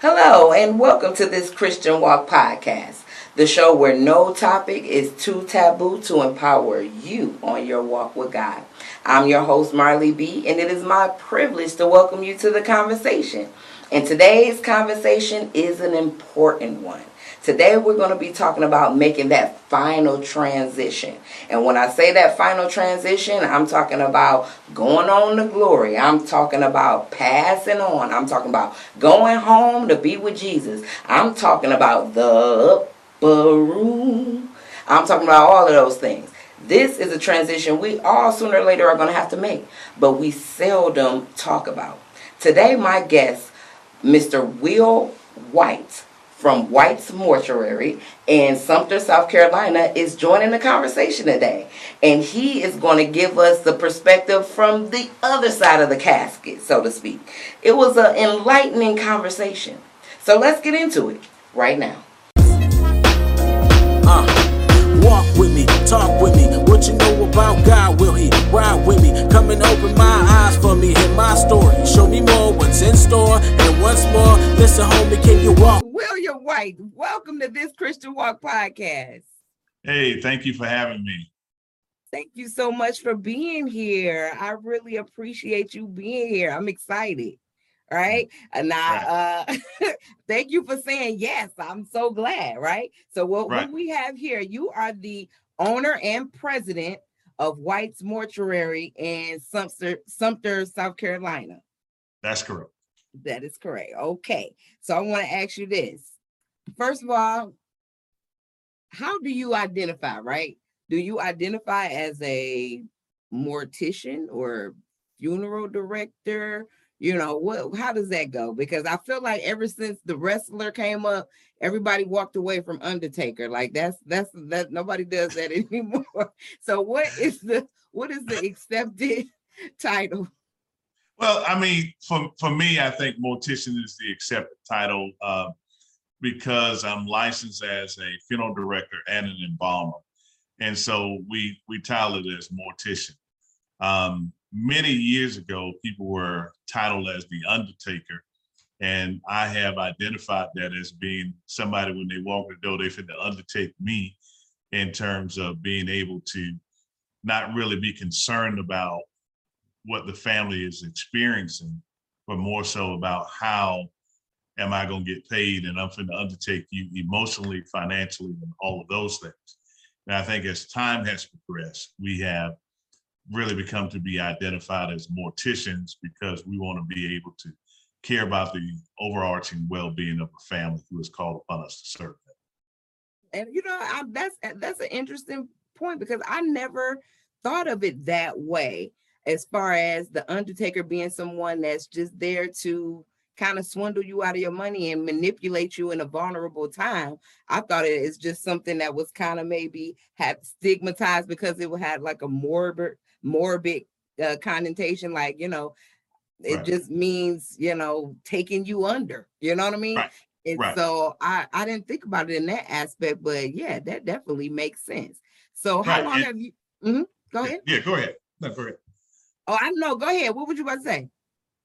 Hello, and welcome to this Christian Walk podcast, the show where no topic is too taboo to empower you on your walk with God. I'm your host, Marley B., and it is my privilege to welcome you to the conversation. And today's conversation is an important one. Today we're going to be talking about making that final transition. And when I say that final transition, I'm talking about going on to glory. I'm talking about passing on. I'm talking about going home to be with Jesus. I'm talking about the upper room. I'm talking about all of those things. This is a transition we all sooner or later are going to have to make, but we seldom talk about. Today, my guest, Mr. Will White, from White's Mortuary in Sumter, South Carolina, is joining the conversation today. And he is going to give us the perspective from the other side of the casket, so to speak. It was an enlightening conversation. So let's get into it right now. Uh, walk with me, talk with me. What you know about God? Will He ride with me? Come and open my eyes for me. Hear my story. Show me more what's in store. And once more, listen, homie, can you walk? William White, welcome to this Christian Walk podcast. Hey, thank you for having me. Thank you so much for being here. I really appreciate you being here. I'm excited. Right. And I uh thank you for saying yes. I'm so glad. Right. So what, Right. what we have here, you are the owner and president of White's Mortuary in Sumter, Sumter, South Carolina. That's correct. That is correct. Okay. So I want to ask you this. First of all, how do you identify, right? Do you identify as a mortician or funeral director? You know, what how does that go? Because I feel like ever since the wrestler came up, everybody walked away from Undertaker. Like that's that's that nobody does that anymore. So what is the what is the accepted title? Well, I mean, for for me, I think mortician is the accepted title uh, because I'm licensed as a funeral director and an embalmer, and so we we title it as mortician. Um, many years ago, people were titled as the Undertaker, and I have identified that as being somebody when they walk the door, they to undertake me in terms of being able to not really be concerned about what the family is experiencing, but more so about how am I going to get paid and I'm going to undertake you emotionally, financially, and all of those things. And I think as time has progressed, we have really become to be identified as morticians because we want to be able to care about the overarching well-being of a family who is called upon us to serve them. and you know I, that's that's an interesting point because i never thought of it that way as far as the undertaker being someone that's just there to kind of swindle you out of your money and manipulate you in a vulnerable time i thought it is just something that was kind of maybe had stigmatized because it had like a morbid morbid uh, connotation like you know it Right. just means you know taking you under you know what i mean Right. and Right. so I I didn't think about it in that aspect, but yeah, that definitely makes sense. So how Right, long and- have you? Mm-hmm, Go ahead. Yeah, go ahead. No, go ahead. Oh, I know. Go ahead. What would you about to say?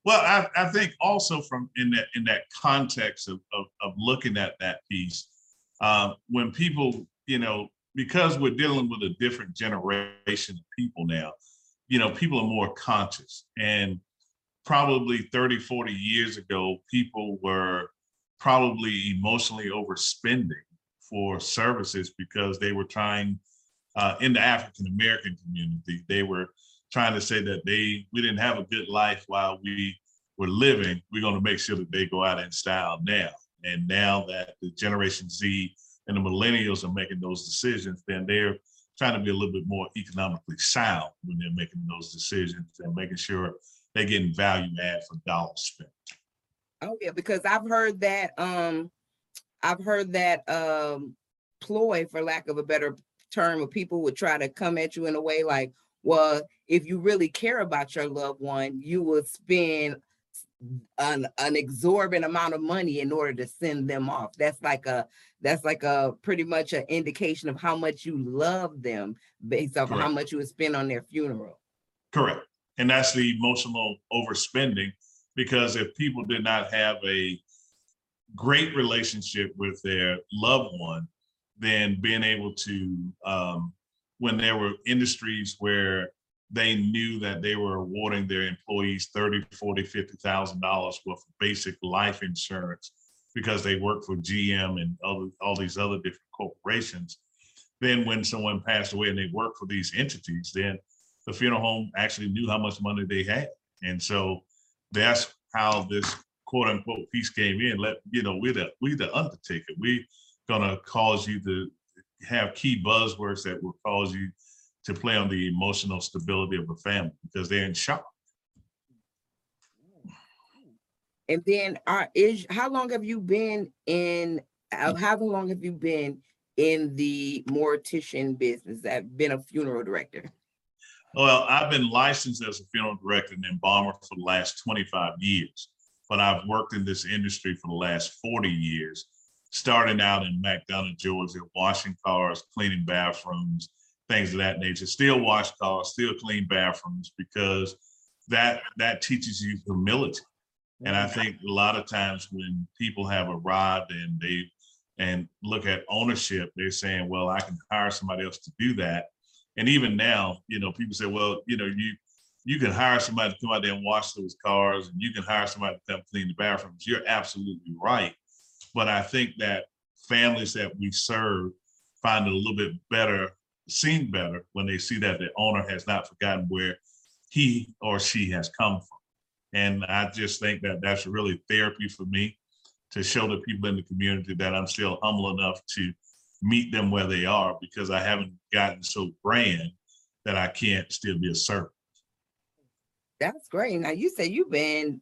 Well, I, I think also from in that in that context of of, of looking at that piece, um, when people, you know, because we're dealing with a different generation of people now, you know, people are more conscious. And probably 30, 40 years ago, people were probably emotionally overspending for services because they were trying uh, in the African American community, they were trying to say that they we didn't have a good life while we were living. We're going to make sure that they go out in style now. And now that the Generation Z and the millennials are making those decisions, then they're trying to be a little bit more economically sound when they're making those decisions and making sure they're getting value add for dollars spent. Oh yeah, because I've heard that um I've heard that um ploy, for lack of a better term, where people would try to come at you in a way like, well, if you really care about your loved one, you will spend an, an exorbitant amount of money in order to send them off. That's like a that's like a pretty much an indication of how much you love them based off of how much you would spend on their funeral. Correct. And that's the emotional overspending because if people did not have a great relationship with their loved one then being able to, um, when there were industries where they knew that they were awarding their employees 30, 40, 50,000 dollars worth of basic life insurance because they work for GM and other, all these other different corporations. Then when someone passed away and they worked for these entities, then the funeral home actually knew how much money they had. And so that's how this quote unquote piece came in. Let, you know, we're the, we the undertaker. We gonna cause you to have key buzzwords that will cause you to play on the emotional stability of a family because they're in shock. And then are is how long have you been in uh, how long have you been in the mortician business? That have been a funeral director? Well, I've been licensed as a funeral director and embalmer for the last 25 years, but I've worked in this industry for the last 40 years, starting out in McDonough, Georgia, washing cars, cleaning bathrooms, things of that nature. Still wash cars, still clean bathrooms because that that teaches you humility. And I mm-hmm. think a lot of times when people have arrived and they and look at ownership, they're saying, well, I can hire somebody else to do that. And even now, you know, people say, well, you know, you you can hire somebody to come out there and wash those cars and you can hire somebody to come clean the bathrooms. You're absolutely right. But I think that families that we serve find it a little bit better, seen better when they see that the owner has not forgotten where he or she has come from. And I just think that that's really therapy for me to show the people in the community that I'm still humble enough to meet them where they are because I haven't gotten so grand that I can't still be a servant. That's great. Now you say you've been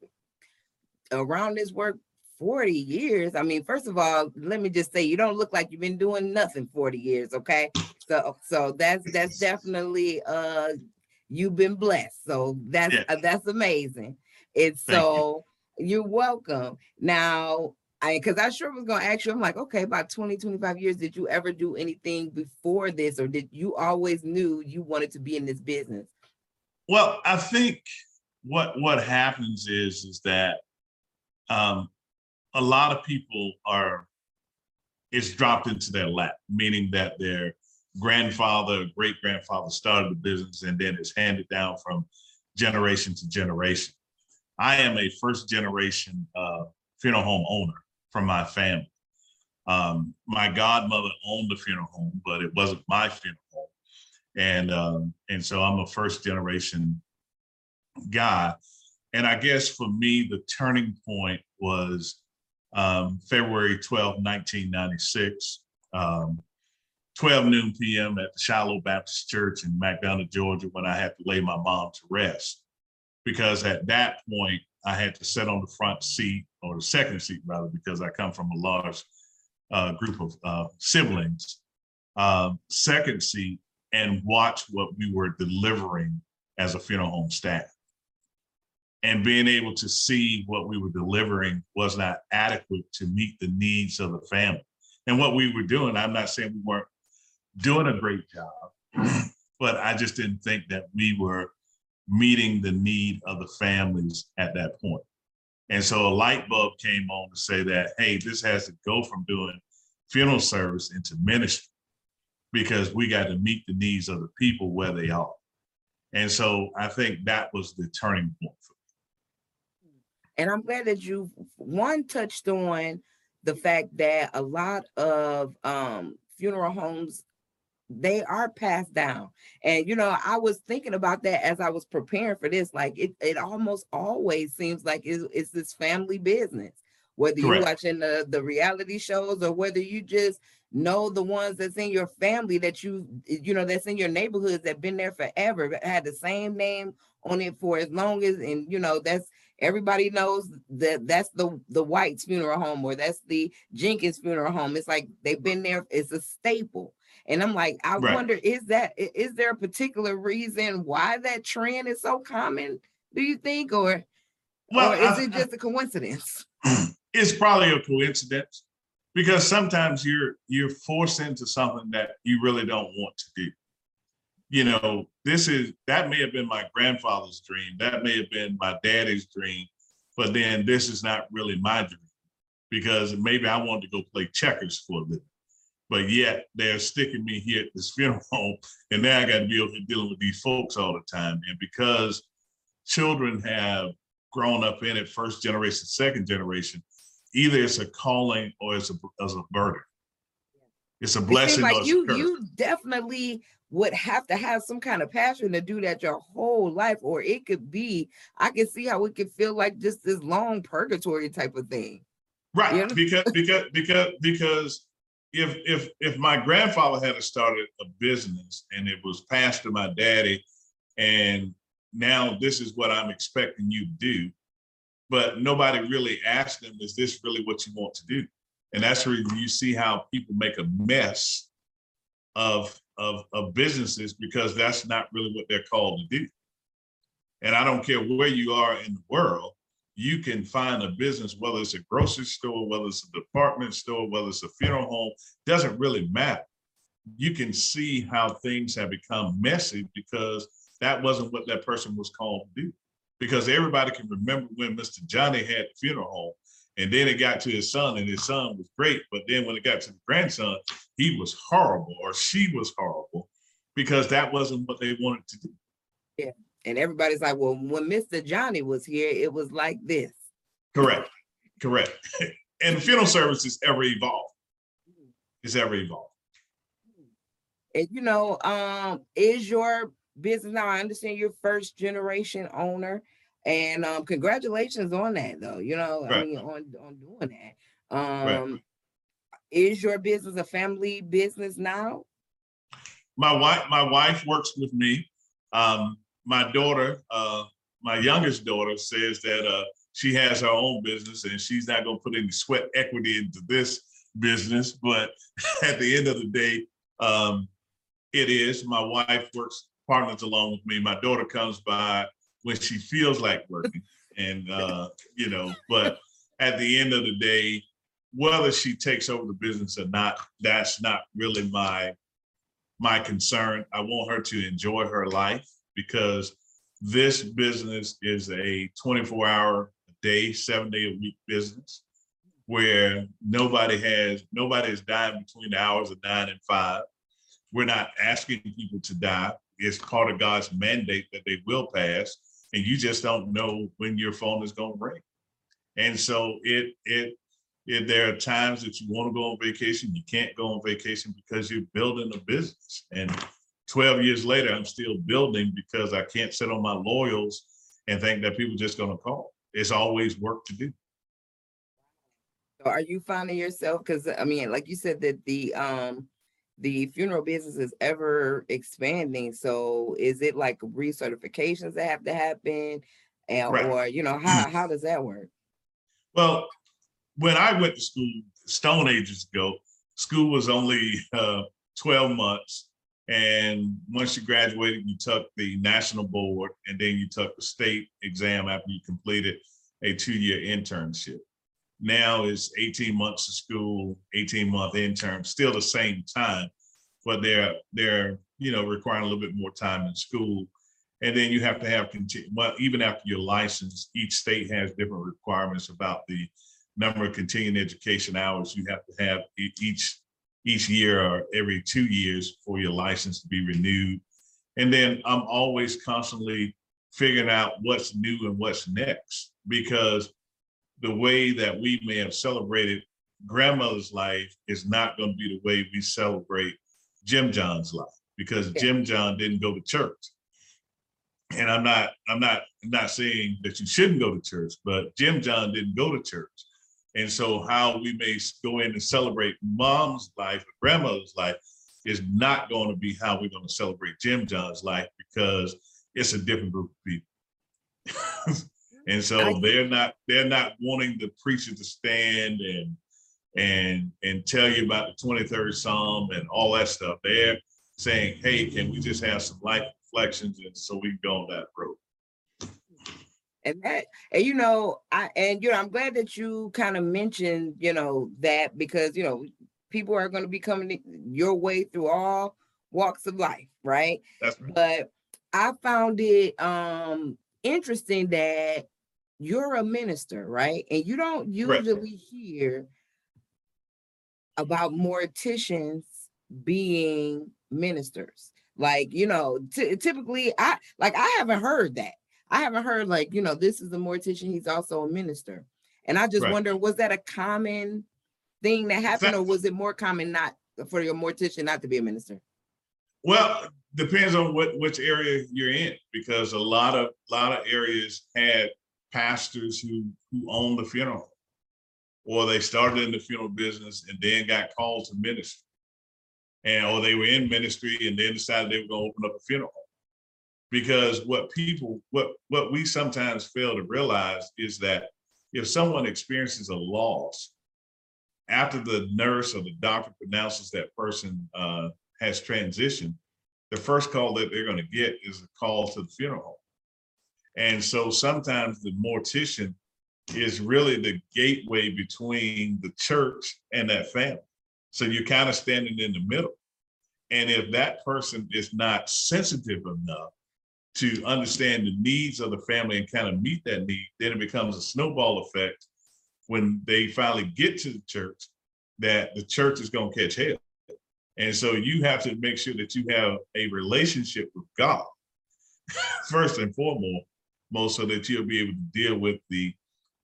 around this work 40 years. I mean, first of all, let me just say you don't look like you've been doing nothing 40 years, okay? So so that's that's definitely uh you've been blessed. So that's Yeah. uh, that's amazing. It's Thank you. so you're welcome. Now, I because I sure was gonna ask you, I'm like, okay, about 20, 25 years, did you ever do anything before this, or did you always knew you wanted to be in this business? Well, I think what what happens is is that um, a lot of people are it's dropped into their lap, meaning that their grandfather, great grandfather started the business and then it's handed down from generation to generation. I am a first generation uh, funeral home owner from my family. Um, my godmother owned the funeral home, but it wasn't my funeral home and um, and so I'm a first generation guy. And I guess for me, the turning point was um, February 12, 1996, um, 12 noon p.m. at the Shiloh Baptist Church in McDonough, Georgia, when I had to lay my mom to rest. Because at that point, I had to sit on the front seat or the second seat, rather, because I come from a large uh, group of uh, siblings. Um, second seat, and watch what we were delivering as a funeral home staff. And being able to see what we were delivering was not adequate to meet the needs of the family. And what we were doing, I'm not saying we weren't doing a great job, but I just didn't think that we were meeting the need of the families at that point. And so a light bulb came on to say that, hey, this has to go from doing funeral service into ministry because we got to meet the needs of the people where they are. And so I think that was the turning point for. And I'm glad that you one touched on the fact that a lot of um funeral homes they are passed down. And you know, I was thinking about that as I was preparing for this. Like it it almost always seems like it's, it's this family business. Whether you're watching the, the reality shows or whether you just know the ones that's in your family that you you know that's in your neighborhoods that been there forever had the same name on it for as long as and you know that's everybody knows that that's the the White's funeral home or that's the Jenkins funeral home. It's like they've been there. It's a staple. And I'm like, I Right. wonder, is that is there a particular reason why that trend is so common? Do you think, or Well, or is I- it just a coincidence? it's probably a coincidence because sometimes you're you're forced into something that you really don't want to do. You know, this is that may have been my grandfather's dream, that may have been my daddy's dream, but then this is not really my dream. because maybe I wanted to go play checkers for a living. But yet they're sticking me here at this funeral home, and now I got to be over dealing with these folks all the time. And because children have grown up in it, first generation, second generation, either it's a calling or it's a, as a burden. It's a It blessing or like you you definitely would have to have some kind of passion to do that your whole life, or it could be. I can see how it could feel like just this long purgatory type of thing. Right, Yeah. because because because because if if if my grandfather had started a business and it was passed to my daddy, and now this is what I'm expecting you to do, but nobody really asked them, is this really what you want to do? And that's where you see how people make a mess of of of businesses because that's not really what they're called to do. And I don't care where you are in the world, you can find a business, whether it's a grocery store, whether it's a department store, whether it's a funeral home, doesn't really matter. You can see how things have become messy because that wasn't what that person was called to do. Because everybody can remember when Mr. Johnny had the funeral home, and then it got to his son, and his son was great. But then when it got to the grandson, he was horrible, or she was horrible, because that wasn't what they wanted to do. Yeah. And everybody's like, well, when Mr. Johnny was here, it was like this. Correct, correct. And the funeral service is ever evolved. It's ever evolved. And you know, um, is your business now? I understand you're first generation owner, and um, congratulations on that, though. You know, I mean, on on doing that. Um, Right. Is your business a family business now? My wife, my wife works with me. Um, my daughter, uh, my youngest daughter says that uh, she has her own business and she's not gonna put any sweat equity into this business. But at the end of the day, um, it is. My wife works partners along with me. My daughter comes by when she feels like working. And uh, you know, but at the end of the day, whether she takes over the business or not, that's not really my my concern. I want her to enjoy her life because this business is a 24 hour a day, seven day a week business where nobody has, nobody is dying between the hours of nine and five. We're not asking people to die. It's part of God's mandate that they will pass. And you just don't know when your phone is going to ring. And so it, it, if there are times that you want to go on vacation, you can't go on vacation because you're building a business. And 12 years later, I'm still building because I can't sit on my loyals and think that people just going to call. It's always work to do. So Are you finding yourself? Because I mean, like you said, that the um the funeral business is ever expanding. So is it like recertifications that have to happen, and Right. or you know how how does that work? Well, when I went to school, Stone Ages ago, school was only uh, 12 months. And once you graduated, you took the national board and then you took the state exam after you completed a two-year internship. Now it's 18 months of school, 18 month intern, still the same time, but they're they're you know requiring a little bit more time in school. And then you have to have conti- well, even after your license, each state has different requirements about the number of continuing education hours you have to have each each year or every two years for your license to be renewed. And then I'm always constantly figuring out what's new and what's next because the way that we may have celebrated grandmother's life is not going to be the way we celebrate Jim John's life because Yeah. Jim John didn't go to church. And I'm not, I'm not, I'm not saying that you shouldn't go to church, but Jim John didn't go to church. And so how we may go in and celebrate mom's life, or grandmother's life is not going to be how we're going to celebrate Jim John's life because it's a different group of people. and so I- they're not they're not wanting the preacher to stand and and and tell you about the 23rd Psalm and all that stuff. They're saying, hey, can we just have some life reflections and so we can go on that road. And that, and you know, I and you know, I'm glad that you kind of mentioned, you know, that because you know, people are going to be coming your way through all walks of life, right? That's right. But I found it um interesting that you're a minister, right? And you don't usually hear about morticians being ministers. Like, you know, ty- typically I like I haven't heard that. I haven't heard like, you know, this is a mortician, he's also a minister. And I just Right. wonder, was that a common thing that happened, or was it more common not for your mortician not to be a minister? Well, depends on what which area you're in, because a lot of lot of areas had pastors who who owned the funeral, or they started in the funeral business and then got called to ministry, and or they were in ministry and then decided they were going to open up a funeral. Because what people what what we sometimes fail to realize is that if someone experiences a loss after the nurse or the doctor pronounces that person uh, has transitioned, the first call that they're going to get is a call to the funeral home. And so sometimes the mortician is really the gateway between the church and that family. So you're kind of standing in the middle. And if that person is not sensitive enough to understand the needs of the family and kind of meet that need, then it becomes a snowball effect when they finally get to the church that the church is going to catch hell. And so you have to make sure that you have a relationship with God first and foremost, most so that you'll be able to deal with the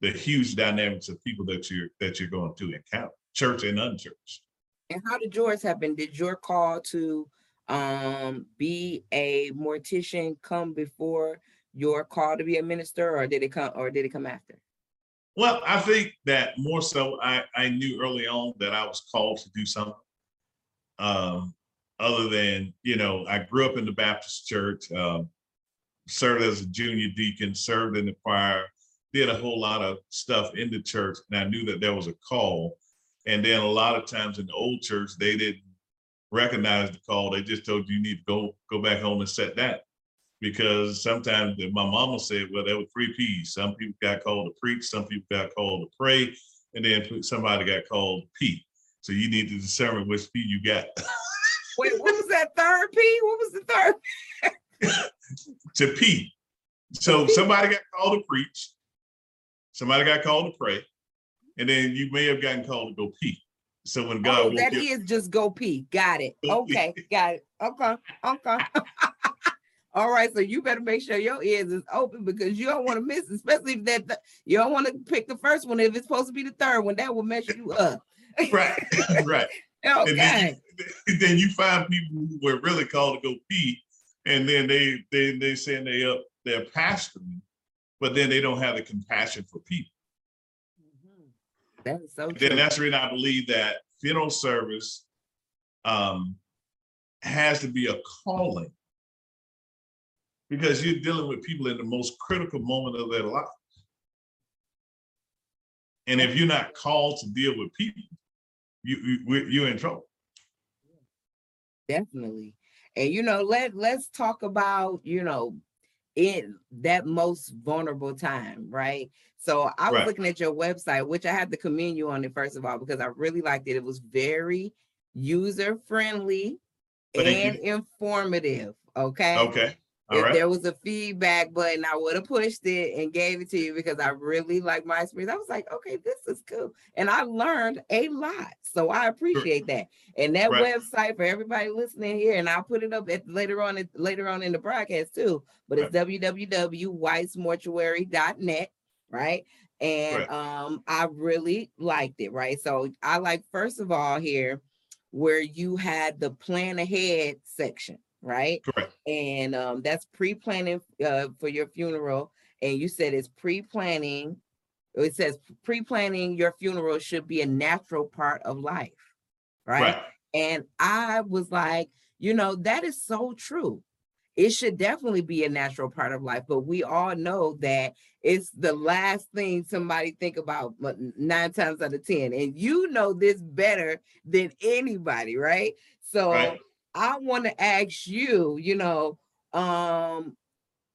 the huge dynamics of people that you're that you're going to encounter, church and unchurched. And how did yours happen? Did your call to um be a mortician come before your call to be a minister or did it come or did it come after? Well, I think that more so I, I knew early on that I was called to do something. Um, other than, you know, I grew up in the Baptist church, um, served as a junior deacon, served in the choir, did a whole lot of stuff in the church, and I knew that there was a call. And then a lot of times in the old church, they didn't recognize the call. They just told you you need to go go back home and set that. Because sometimes my mama said, well, there were three P's. Some people got called to preach, some people got called to pray, and then somebody got called to P. So you need to discern which P you got Wait, what was that third P? What was the third? to P. So somebody got called to preach, somebody got called to pray, and then you may have gotten called to go pee. So when God Oh, that is just go pee. Got it. Okay, got it. Okay, okay. All right, so you better make sure your ears is open because you don't want to miss, especially if that th- you don't want to pick the first one if it's supposed to be the third one. That will mess you up. right, right. Okay. then, you, then you find people who were really called to go pee, and then they they they saying they up they're pastoring, but then they don't have the compassion for people. That is so then true. that's the reason I believe that funeral service um, has to be a calling because you're dealing with people in the most critical moment of their life. And if you're not called to deal with people, you, you you're in trouble. Definitely. And you know, let let's talk about, you know, in that most vulnerable time, right? So I was Right. looking at your website, which I had to commend you on it first of all, because I really liked it. It was very user friendly and informative. Okay. Okay, all if right. there was a feedback button, I would have pushed it and gave it to you because I really like my experience. I was like, okay, this is cool. And I learned a lot. So I appreciate that. And that Right. website for everybody listening here, and I'll put it up at later on later on in the broadcast too. But it's www.whitesmortuary.net, right? And Right. um, I really liked it, right? So I like first of all here where you had the plan ahead section, right? Correct. and um, that's pre-planning uh, for your funeral. And you said it's pre-planning. It says pre-planning your funeral should be a natural part of life, right? Right. And I was like, you know, that is so true. It should definitely be a natural part of life, but we all know that it's the last thing somebody think about nine times out of ten. And you know this better than anybody, right? So Right. I want to ask you, you know, um,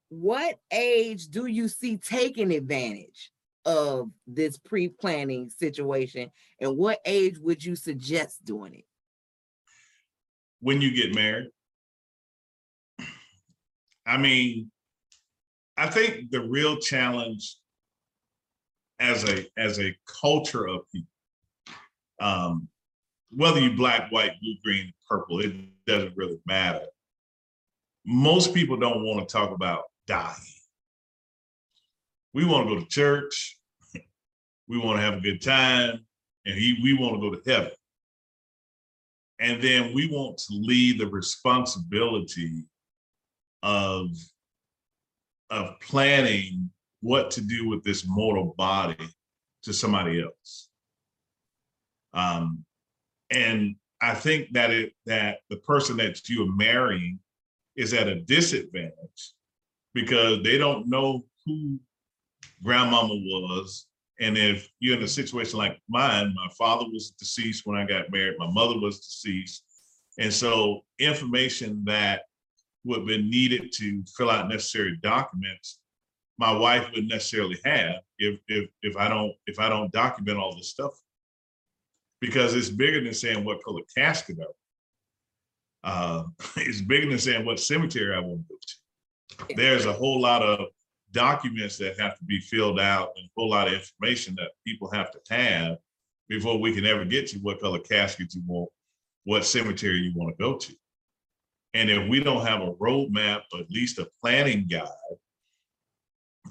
what age do you see taking advantage of this pre-planning situation, and what age would you suggest doing it? When you get married, I mean, I think the real challenge as a as a culture of people. Um, whether you black, white, blue, green, purple, it doesn't really matter. Most people don't want to talk about dying. We want to go to church. We want to have a good time, and he, we want to go to heaven. And then we want to leave the responsibility of of planning what to do with this mortal body to somebody else. Um, and I think that it that the person that you are marrying is at a disadvantage because they don't know who grandmama was. And if you're in a situation like mine, my father was deceased when I got married, my mother was deceased. And so information that would been needed to fill out necessary documents, my wife wouldn't necessarily have if if if I don't if I don't document all this stuff. Because it's bigger than saying what color casket I want. Uh, it's bigger than saying what cemetery I want to go to. There's a whole lot of documents that have to be filled out and a whole lot of information that people have to have before we can ever get to what color casket you want, what cemetery you want to go to. And if we don't have a roadmap, at least a planning guide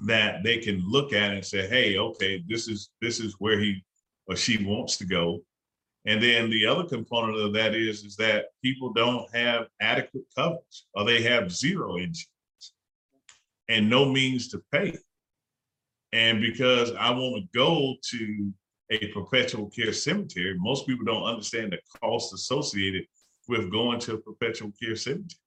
that they can look at and say, hey, okay, this is this is where he or she wants to go. And then the other component of that is is that people don't have adequate coverage or they have zero insurance and no means to pay. And because I want to go to a perpetual care cemetery, most people don't understand the cost associated with going to a perpetual care cemetery.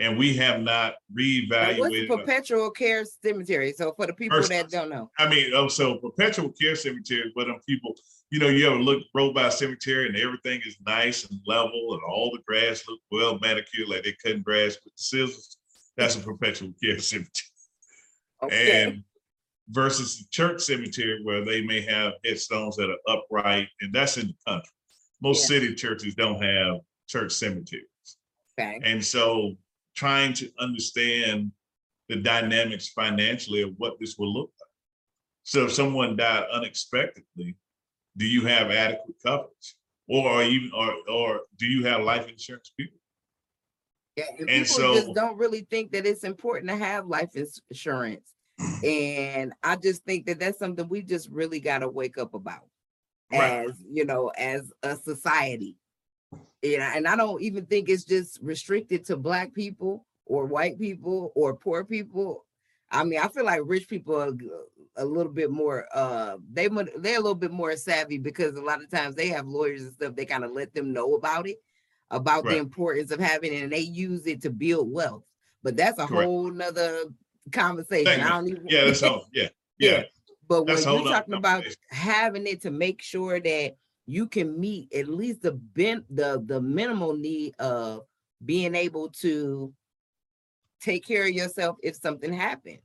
And we have not Now, What's the perpetual care cemetery? So for the people that don't know. I mean, oh, so perpetual care cemetery, where them um, people, you know, you ever look, roll by cemetery and everything is nice and level and all the grass look well manicured, like they cutting grass with the scissors. That's a perpetual care cemetery. Okay, And versus the church cemetery where they may have headstones that are upright, and that's in the country. Most Yeah. city churches don't have church cemeteries. okay, And so trying to understand the dynamics financially of what this will look like. So if someone died unexpectedly, do you have adequate coverage? Or are you, or, or do you have life insurance people? yeah, and and people just so- don't really think that it's important to have life insurance. And I just think that that's something we just really gotta wake up about. Right. as you know as a society you know and i don't even think it's just restricted to black people or white people or poor people. I mean i feel like rich people are a little bit more uh they they're a little bit more savvy because a lot of times they have lawyers and stuff they kind of let them know about it about the importance of having it and they use it to build wealth. But that's a Correct. whole nother conversation. I don't even Yeah, that's all, yeah, Yeah. yeah, but when That's a you're talking about having it to make sure that you can meet at least the ben the the minimal need of being able to take care of yourself if something happens,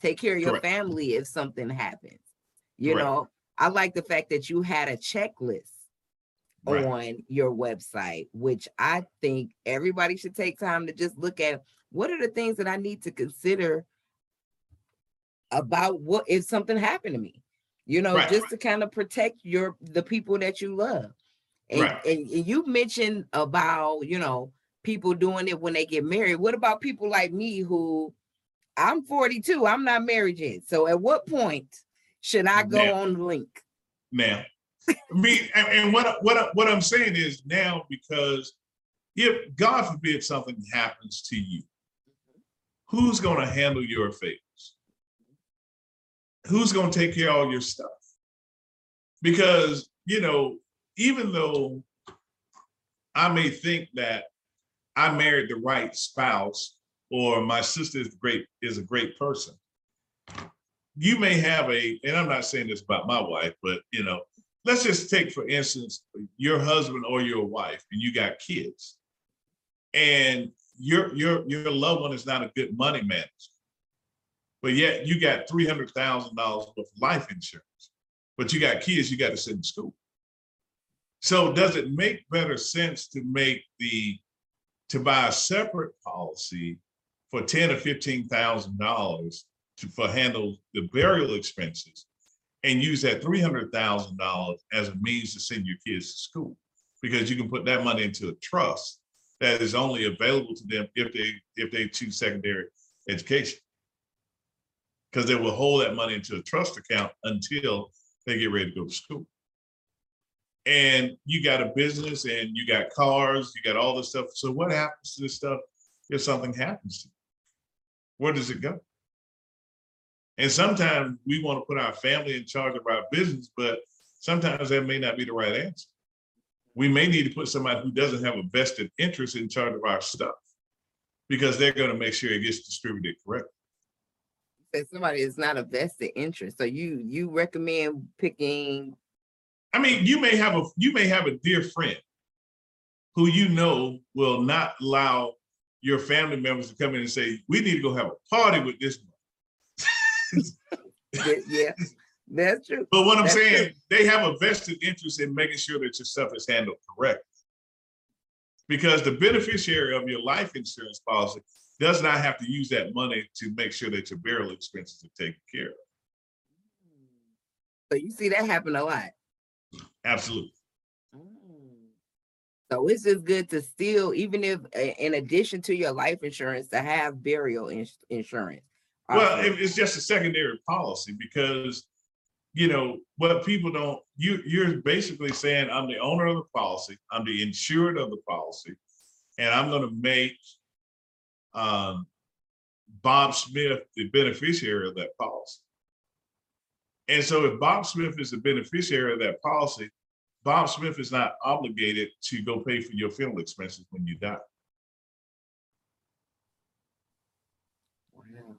take care of your Correct. family if something happens. You Correct. know, I like the fact that you had a checklist Right. on your website, which I think everybody should take time to just look at what are the things that I need to consider about what if something happened to me, you know, Right. just to kind of protect your the people that you love. And, Right. and and you mentioned about, you know, people doing it when they get married. What about people like me who I'm 42, I'm not married yet. So at what point should I go Now- on the link? now. Me, and, and what, what, what I'm saying is now, because if, God forbid, something happens to you, who's gonna handle your affairs? Who's gonna take care of all your stuff? Because, you know, even though I may think that I married the right spouse, or my sister is great, is a great person, you may have a, and I'm not saying this about my wife, but you know, let's just take for instance your husband or your wife, and you got kids, and your your your loved one is not a good money manager, but yet you got three hundred thousand dollars of life insurance, but you got kids you got to send to school. So does it make better sense to make the to buy a separate policy for ten or fifteen thousand dollars to for handle the burial expenses and use that three hundred thousand dollars as a means to send your kids to school. Because you can put that money into a trust that is only available to them if they, if they choose secondary education. Because they will hold that money into a trust account until they get ready to go to school. And you got a business and you got cars, you got all this stuff. So what happens to this stuff if something happens to you? Where does it go? And sometimes we want to put our family in charge of our business, but sometimes that may not be the right answer. We may need to put somebody who doesn't have a vested interest in charge of our stuff because they're going to make sure it gets distributed correctly. That somebody is not a vested interest. So you you recommend picking I mean, you may have a you may have a dear friend who you know will not allow your family members to come in and say, "We need to go have a party with this." one." yeah, that's true. But what I'm That's saying, they have a vested interest in making sure that your stuff is handled correctly. Because the beneficiary of your life insurance policy does not have to use that money to make sure that your burial expenses are taken care of. So you see that happen a lot. Absolutely. Mm. So it's just good to still, even if in addition to your life insurance, to have burial ins- insurance. Well, it's just a secondary policy because, you know, what people don't, you, you're basically saying, I'm the owner of the policy, I'm the insured of the policy, and I'm gonna make um, Bob Smith the beneficiary of that policy. And so if Bob Smith is the beneficiary of that policy, Bob Smith is not obligated to go pay for your funeral expenses when you die. Wow.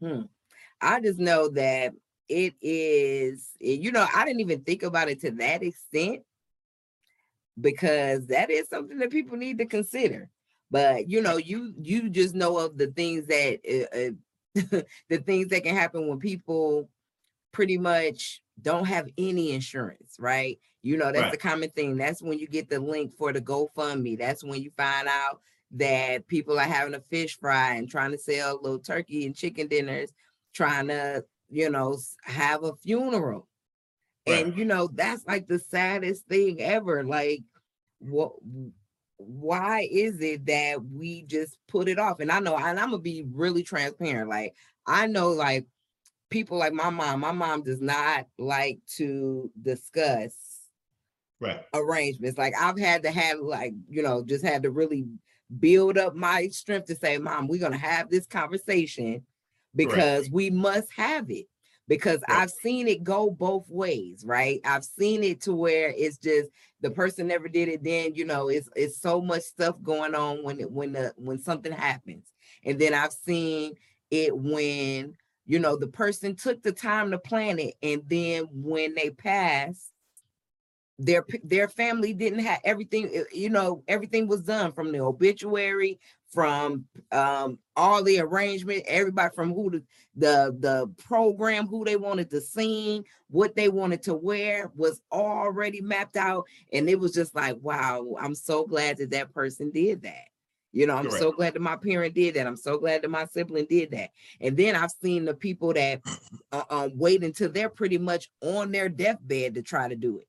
Hmm. I just know that it is, you know, I didn't even think about it to that extent because that is something that people need to consider. But you know, you you just know of the things that uh, the things that can happen when people pretty much don't have any insurance, right? You know, that's Right. the common thing. That's when you get the link for the GoFundMe. That's when you find out that people are having a fish fry and trying to sell little turkey and chicken dinners, trying to, you know, have a funeral. And you know, that's like the saddest thing ever. Like, what why is it that we just put it off? And I know, and I'm gonna be really transparent. Like, I know, like people like my mom, my mom does not like to discuss Right. arrangements. Like I've had to have like, you know, just had to really build up my strength to say, Mom, we're gonna have this conversation because we must have it. Because Right. I've seen it go both ways, right? I've seen it to where it's just the person never did it, then you know, it's it's so much stuff going on when it when the when something happens. And then I've seen it when you know the person took the time to plan it, and then when they passed, their their family didn't have everything uh, you know everything was done from the obituary from um all the arrangement everybody from who the the the program who they wanted to sing what they wanted to wear was already mapped out. And it was just like wow i'm so glad that that person did that. You know i'm so glad that my parent did that. I'm so glad that my sibling did that. And then i've seen the people that uh, um, wait until they're pretty much on their deathbed to try to do it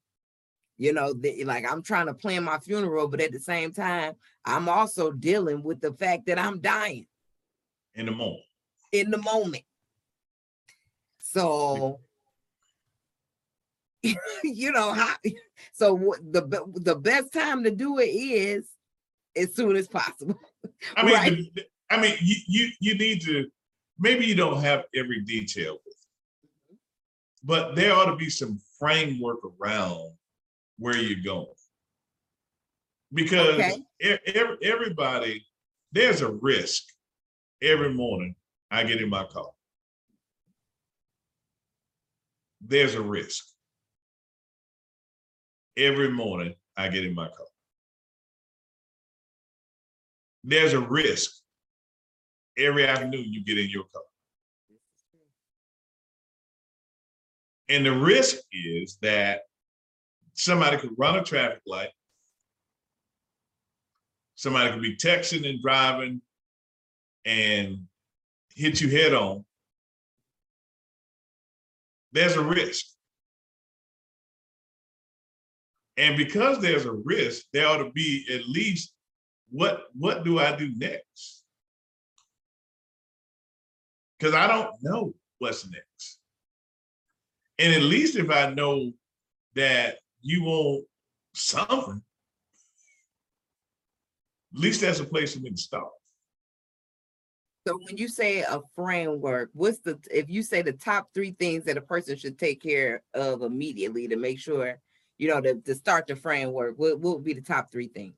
you know the, like i'm trying to plan my funeral but at the same time i'm also dealing with the fact that i'm dying In the moment. in the moment so you know how so what the the best time to do it is as soon as possible I mean, Right. the- I mean, you, you, you need to, maybe you don't have every detail. But there ought to be some framework around where you're going. Because Okay. e- ev- everybody, there's a risk every morning I get in my car. There's a risk. Every morning I get in my car. There's a risk every afternoon you get in your car. And the risk is that somebody could run a traffic light. Somebody could be texting and driving and hit you head on. there's a risk. And because there's a risk, there ought to be at least what what do I do next? Because I don't know what's next. And at least if I know that you want something, at least that's a place for me to start. So when you say a framework, what's the, if you say the top three things that a person should take care of immediately to make sure, you know, to, to start the framework, what, what would be the top three things?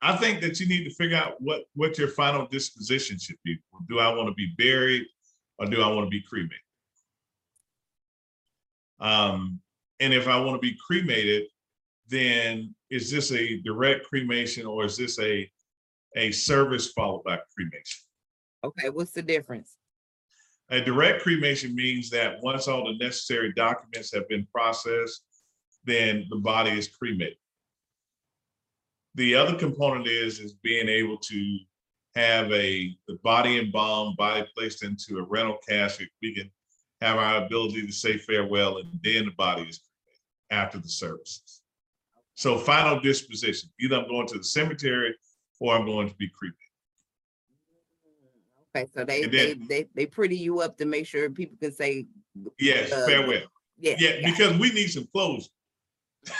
I think that you need to figure out what what your final disposition should be. Do I want to be buried or do I want to be cremated? Um, and if I want to be cremated, then is this a direct cremation or is this a a service followed by cremation? Okay, what's the difference? A direct cremation means that once all the necessary documents have been processed, then the body is cremated. The other component is is being able to have a the body embalmed, body placed into a rental casket. We can have our ability to say farewell, and then the body is cremated after the services. So final disposition, either I'm going to the cemetery or I'm going to be cremated. Okay, so they, And they, then- they, they pretty you up to make sure people can say, Yes, Uh, farewell. yeah. Yeah, because we need some closure.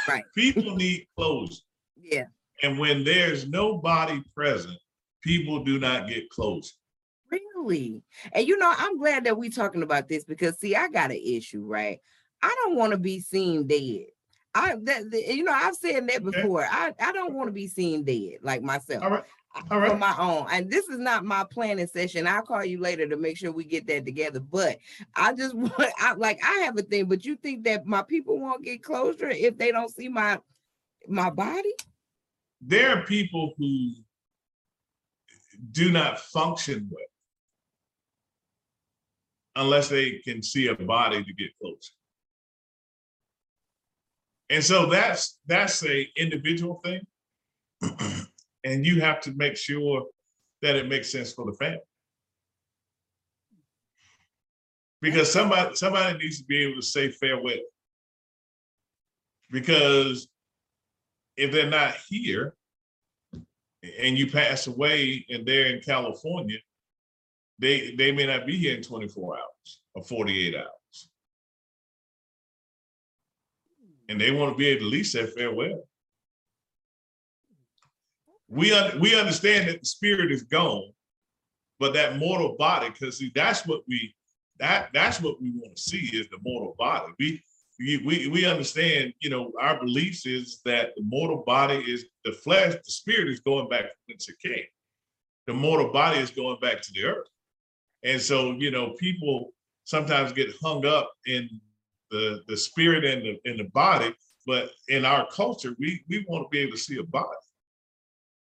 Right. People need closure. Yeah, And when there's nobody present, people do not get closure. Really. And you know, I'm glad that we're talking about this because see, I got an issue, right? I don't want to be seen dead. I that, that- you know, I've said that Okay. before. I, I don't want to be seen dead like myself. All right, I- uh, all right. my own. And this is not my planning session. I'll call you later to make sure we get that together. But I just want, I like, I have a thing. But you think that my people won't get closure if they don't see my my body? There are people who do not function well unless they can see a body to get close. And so that's that's a individual thing. and you have to make sure that it makes sense for the family. Because somebody somebody needs to be able to say farewell. Because if they're not here and you pass away and they're in California, they they may not be here in 24 hours or 48 hours. And they want to be able to at least say farewell. We un- we understand that the spirit is gone, but that mortal body, because see, that's what we that that's what we want to see is the mortal body. We we we understand, you know, our beliefs is that the mortal body is the flesh, the spirit is going back whence it came. The mortal body is going back to the earth. And so, you know, people sometimes get hung up in the the spirit and the in the body, but in our culture, we we want to be able to see a body.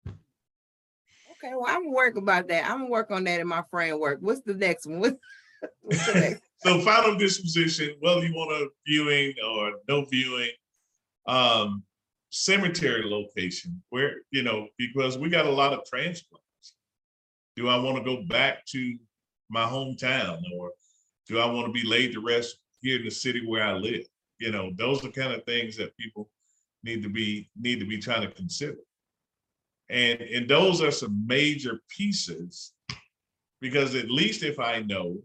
Okay, well, I'm gonna work about that. I'm gonna work on that in my framework. What's the next one? What's, what's the next? So final disposition, whether you want a viewing or no viewing, um, cemetery location where, you know, because we got a lot of transplants. Do I want to go back to my hometown or do I want to be laid to rest here in the city where I live? You know, those are kind of things that people need to be, need to be trying to consider. And, and those are some major pieces because at least if I know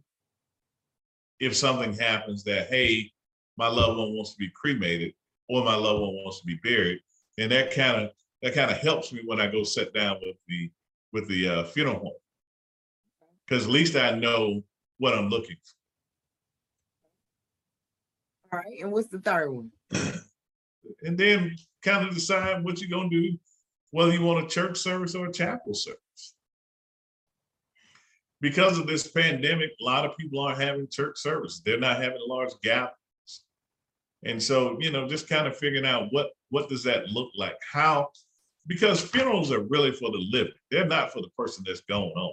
if something happens that, hey, my loved one wants to be cremated or my loved one wants to be buried, then that kind of that kind of helps me when I go sit down with the with the uh, funeral home. Because at least I know what I'm looking for. All right, and what's the third one? And then kind of decide what you're gonna do, whether you want a church service or a chapel service. Because of this pandemic, a lot of people aren't having church service. They're not having large gatherings. And so, you know, just kind of figuring out what what does that look like? How because funerals are really for the living. They're not for the person that's going on.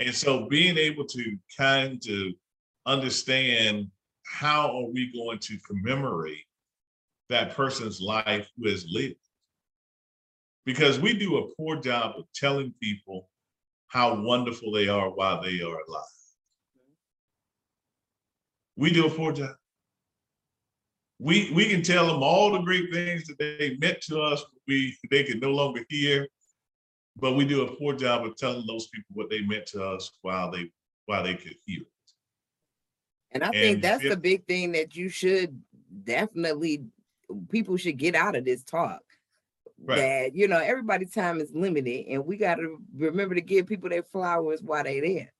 And so being able to kind of understand how are we going to commemorate that person's life who has lived? Because we do a poor job of telling people how wonderful they are while they are alive. We do a poor job. we we can tell them all the great things that they meant to us. We they can no longer hear, but we do a poor job of telling those people what they meant to us while they while they could hear. it. And I think that's if- the big thing that you should definitely, people should get out of this talk. Right. That, you know, everybody's time is limited and we gotta remember to give people their flowers while they're there.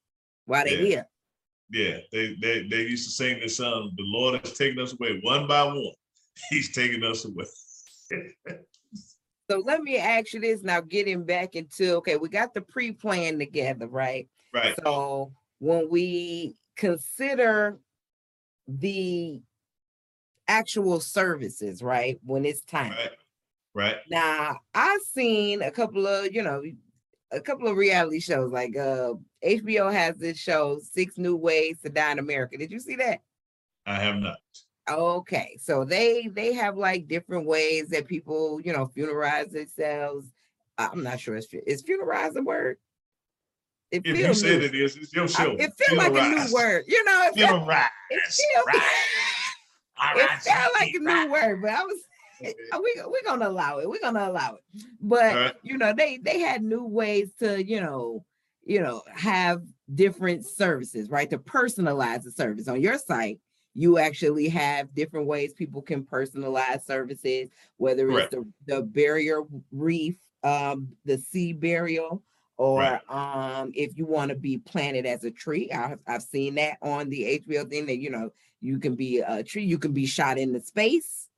While they Yeah. here. Yeah, they they they used to sing this song. The Lord has taken us away one by one. He's taking us away. So let me ask you this now, getting back into, okay, we got the pre-plan together, right? right. So when we consider the actual services, right? When it's time. Right. Right. Now, I've seen a couple of, you know, a couple of reality shows like uh HBO has this show, Six New Ways to Die in America. Did you see that? I have not. Okay, so they they have like different ways that people, you know, funeralize themselves. I'm not sure it's is funeralize a word. It If you feels said new. it is, it's your I- show. It feels like a new word, you know. It, feel, Funeralize. it, feel, Right. It right, felt like a new right. word, but I was we we're gonna allow it. We're gonna allow it. But Alright. you know, they they had new ways to, you know, you know, have different services, right? To personalize the service on your site. You actually have different ways people can personalize services, whether it's Correct. the, the barrier reef, um, the sea burial, or Right. um, if you want to be planted as a tree. I've, I've seen that on the HBO thing that you know you can be a tree, you can be shot into space,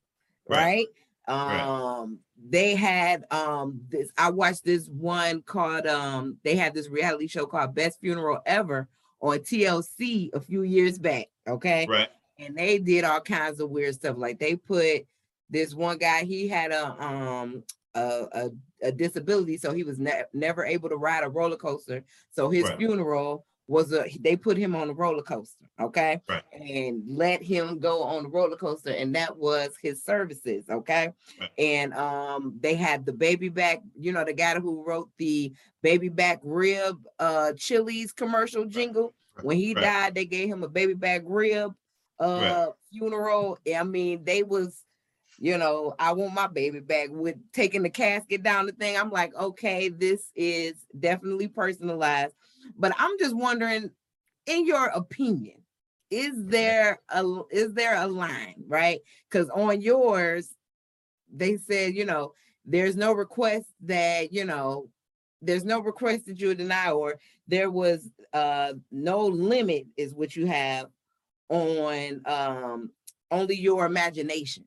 right? Right. Um, they had um this. I watched this one called um. They had this reality show called Best Funeral Ever on TLC a few years back. Okay, Right. And they did all kinds of weird stuff. Like they put this one guy. He had a um a a, a disability, so he was ne- never able to ride a roller coaster. So his Right. funeral was a. They put him on a roller coaster. Okay Right. and let him go on the roller coaster and that was his services okay Right. and um they had the baby back you know the guy who wrote the baby back rib uh chili's commercial jingle when he died they gave him a baby back rib uh funeral i mean they was you know i want my baby back with taking the casket down the thing. I'm like okay this is definitely personalized. But i'm just wondering in your opinion is there a is there a line right? Because on yours they said you know there's no request that you know there's no request that you deny or there was uh no limit is what you have on um only your imagination.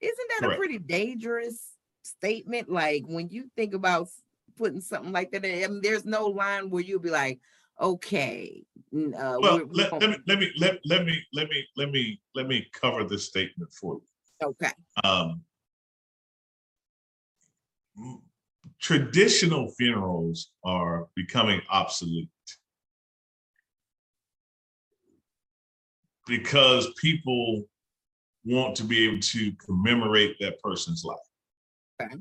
Isn't that a pretty dangerous statement? Like when you think about putting something like that in, I mean, there's no line where you'll be like okay uh, Well, we're- we're let, gonna- let me let me let, let me let me let me let me cover this statement for you. okay. Um, traditional funerals are becoming obsolete because people want to be able to commemorate that person's life. Okay.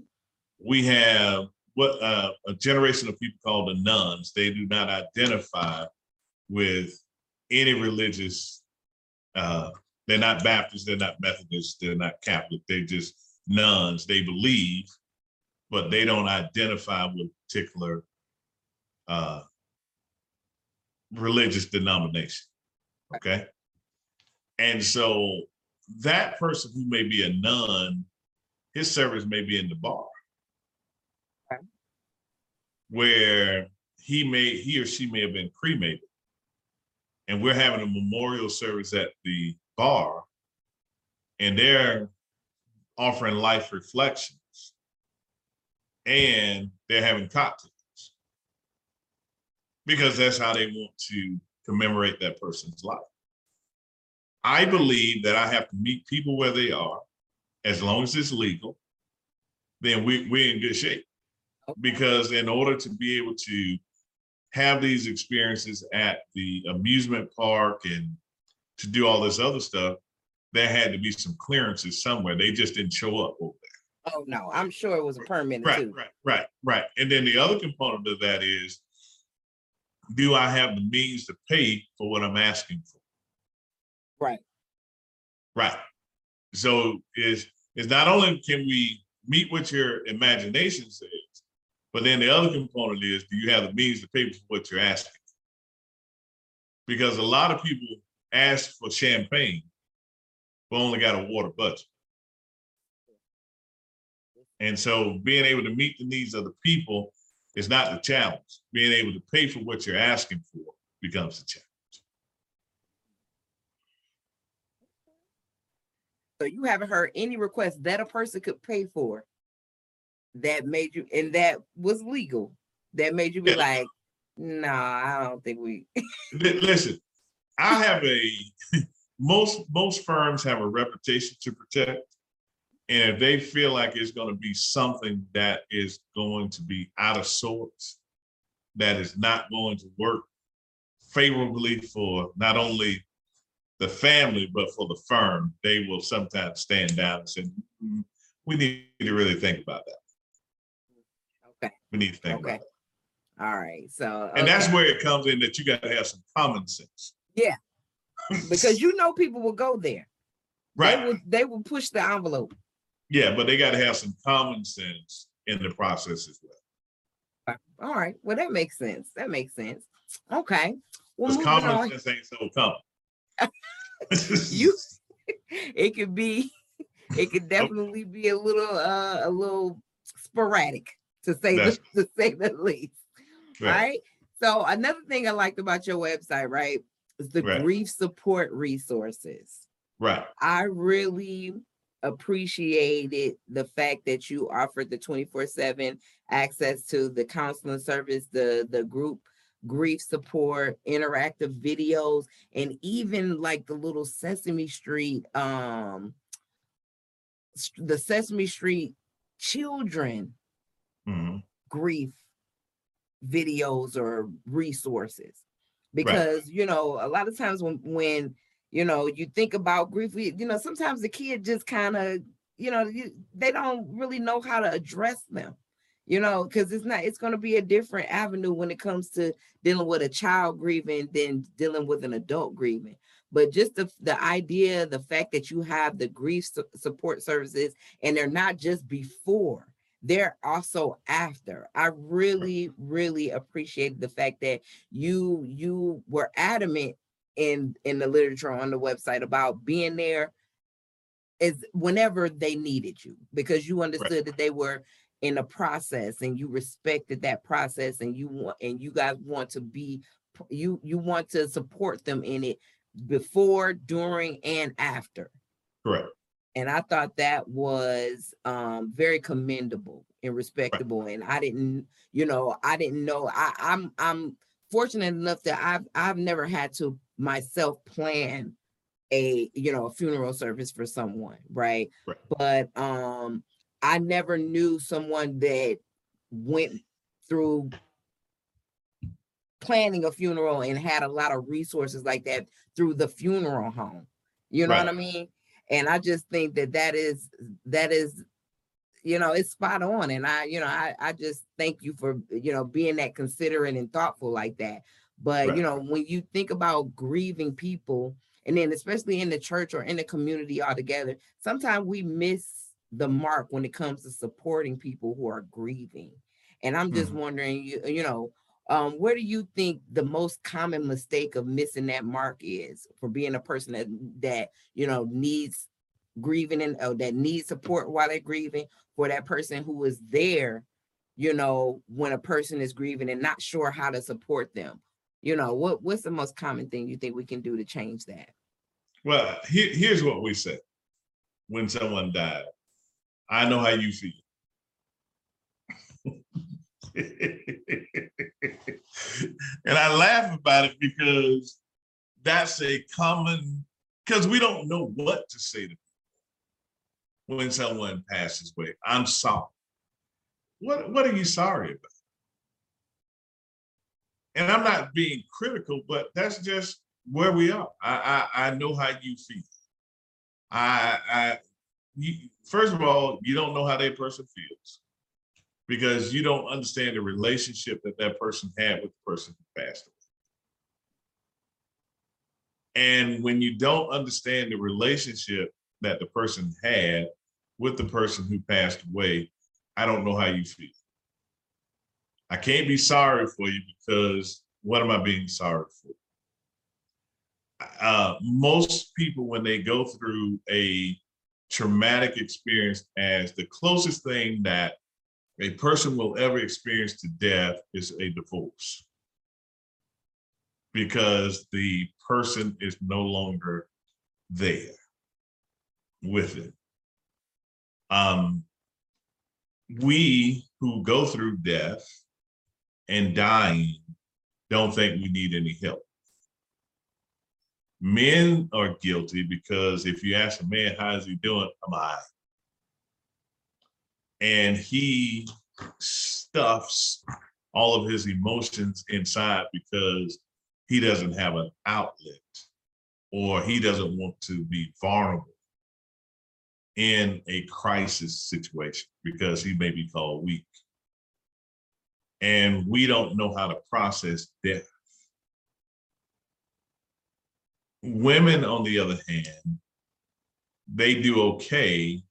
We have what uh, a generation of people called the nones. They do not identify with any religious. Uh, they're not Baptist. They're not Methodist. They're not Catholic. They're just nones. They believe, but they don't identify with particular uh, religious denomination. Okay. And so that person who may be a none, his service may be in the bar. Okay. Where he may, he or she may have been cremated. And we're having a memorial service at the bar. And they're offering life reflections. And they're having cocktails. Because that's how they want to commemorate that person's life. I believe that I have to meet people where they are, as long as it's legal, then we, we're in good shape. Because in order to be able to have these experiences at the amusement park and to do all this other stuff, there had to be some clearances somewhere. They just didn't show up over there. oh no i'm sure it was a permit Right, too right, right, right. And then the other component of that is, do I have the means to pay for what I'm asking for? Right Right. So is is not only can we meet what your imagination says, but then the other component is do you have the means to pay for what you're asking? Because a lot of people ask for champagne, but only got a water budget. And so being able to meet the needs of the people is not the challenge. Being able to pay for what you're asking for becomes the challenge. So you haven't heard any requests that a person could pay for that made you, and that was legal, that made you be Yeah. like, nah, I don't think we, Li- Listen, I have a, most, most firms have a reputation to protect. And if they feel like it's gonna be something that is going to be out of sorts, that is not going to work favorably for not only the family, but for the firm, they will sometimes stand down and say, "Mm, we need to really think about that. okay, We need to think Okay. about it. all right, so. And that's where it comes in that you gotta have some common sense. Yeah, because you know people will go there. They Right. will, they will push the envelope. Yeah, but they gotta have some common sense in the process as well. All right, well, that makes sense. That makes sense. Okay. Well, common on, sense ain't so common. You- it could be, it could definitely be a little, uh, a little sporadic to say, the to say the least. Right. Right? So another thing I liked about your website, right, is the Right. grief support resources. Right, I really appreciated the fact that you offered the 24/7 access to the counseling service, the the group grief support, interactive videos, and even like the little Sesame Street um the Sesame Street children Mhm. grief videos or resources. Because you know a lot of times when when you know you think about grief you know sometimes the kid just kind of you know you, they don't really know how to address them you know because it's not it's going to be a different avenue when it comes to dealing with a child grieving than dealing with an adult grieving. But just the, the idea the fact that you have the grief su- support services and they're not just before they're also after. I really really appreciated the fact that you you were adamant in in the literature on the website about being there is whenever they needed you because you understood that they were in a process and you respected that process and you want and you guys want to be you you want to support them in it before during and after correct. and I thought that was um very commendable and respectable. And I didn't, you know, I didn't know. I, I'm I'm fortunate enough that I've I've never had to myself plan a you know a funeral service for someone, right? Right. But um I never knew someone that went through planning a funeral and had a lot of resources like that through the funeral home. You know what I mean? And I just think that that is that is you know it's spot on and I you know I I just thank you for you know being that considerate and thoughtful like that. But Right. you know when you think about grieving people and then especially in the church or in the community altogether, sometimes we miss the mark when it comes to supporting people who are grieving. And I'm just Mhm. wondering you you know um, where do you think the most common mistake of missing that mark is for being a person that that you know needs grieving and uh, that needs support while they're grieving for that person who is there you know when a person is grieving and not sure how to support them you know what what's the most common thing you think we can do to change that Well, here, here's what we say when someone died. I know how you feel. and I laugh about it because that's a common because we don't know what to say to people when someone passes away. I'm sorry. What what are you sorry about? And I'm not being critical, but that's just where we are. I I, I know how you feel. I I you, first of all, you don't know how that person feels because you don't understand the relationship that that person had with the person who passed away. And when you don't understand the relationship, that the person had with the person who passed away, I don't know how you feel. I can't be sorry for you because what am I being sorry for? Uh, most people, when they go through a traumatic experience as the closest thing that a person will ever experience to death is a divorce. Because the person is no longer there with it. Um, we who go through death and dying don't think we need any help. Men are guilty because if you ask a man, how's he doing? All right. And he stuffs all of his emotions inside because he doesn't have an outlet or he doesn't want to be vulnerable in a crisis situation because he may be called weak. And we don't know how to process death. Women, on the other hand, they do okay,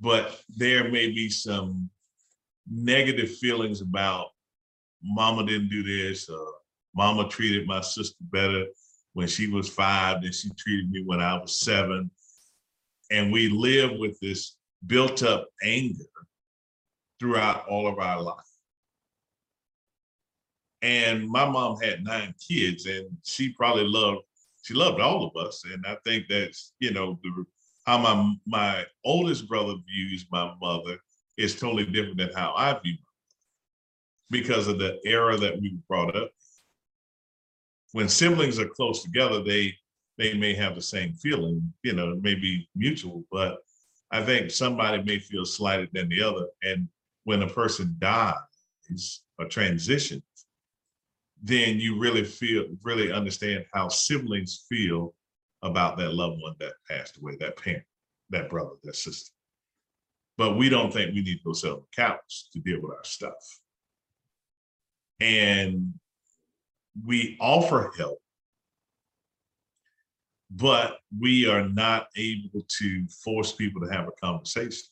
but there may be some negative feelings about mama didn't do this, or mama treated my sister better when she was five than she treated me when I was seven. And we live with this built up anger throughout all of our life. And my mom had nine kids and she probably loved, she loved all of us. And I think that's, you know, the, how my, my oldest brother views my mother is totally different than how I view because of the era that we were brought up. When siblings are close together, they they may have the same feeling, you know, it may be mutual, but I think somebody may feel slighted than the other. And when a person dies or transitions, then you really feel, really understand how siblings feel about that loved one that passed away, that parent, that brother, that sister. But we don't think we need those the couch to deal with our stuff. And we offer help but we are not able to force people to have a conversation.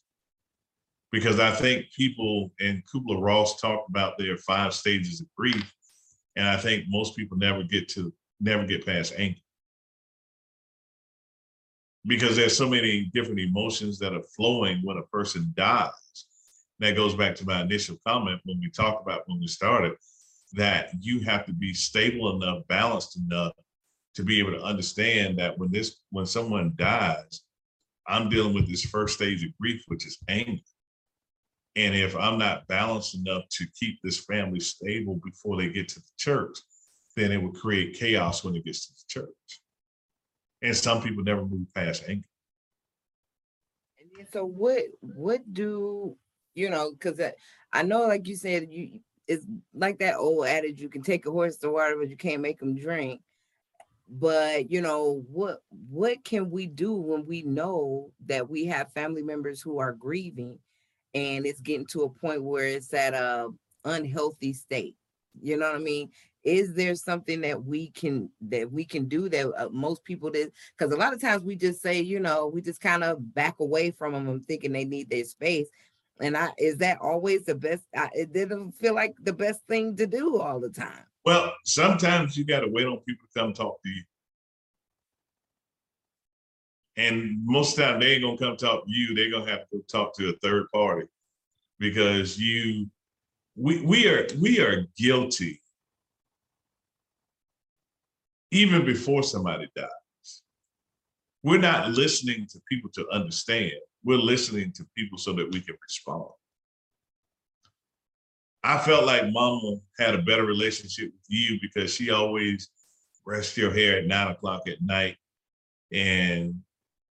Because I think people, and Kubler Ross talked about their five stages of grief, and I think most people never get to, never get past anger. Because there's so many different emotions that are flowing when a person dies. That goes back to my initial comment when we talked about when we started, that you have to be stable enough, balanced enough to be able to understand that when this when someone dies, I'm dealing with this first stage of grief, which is anger. And if I'm not balanced enough to keep this family stable before they get to the church, then it would create chaos when it gets to the church. And some people never move past anger. And so what what do you know? Because I know, like you said, you it's like that old adage: you can take a horse to water, but you can't make them drink but you know what what can we do when we know that we have family members who are grieving and it's getting to a point where it's at a unhealthy state. You know what i mean? Is there something that we can that we can do that uh, most people did? Because a lot of times we just say you know we just kind of back away from them thinking they need their space. And i is that always the best? I, it didn't feel like the best thing to do all the time. Well, sometimes you gotta wait on people to come talk to you. And most of the time, they ain't gonna come talk to you, they're gonna have to talk to a third party. Because you, we, we are, we are guilty. Even before somebody dies. We're not listening to people to understand, we're listening to people so that we can respond. I felt like mama had a better relationship with you because she always brushed your hair at nine o'clock at night and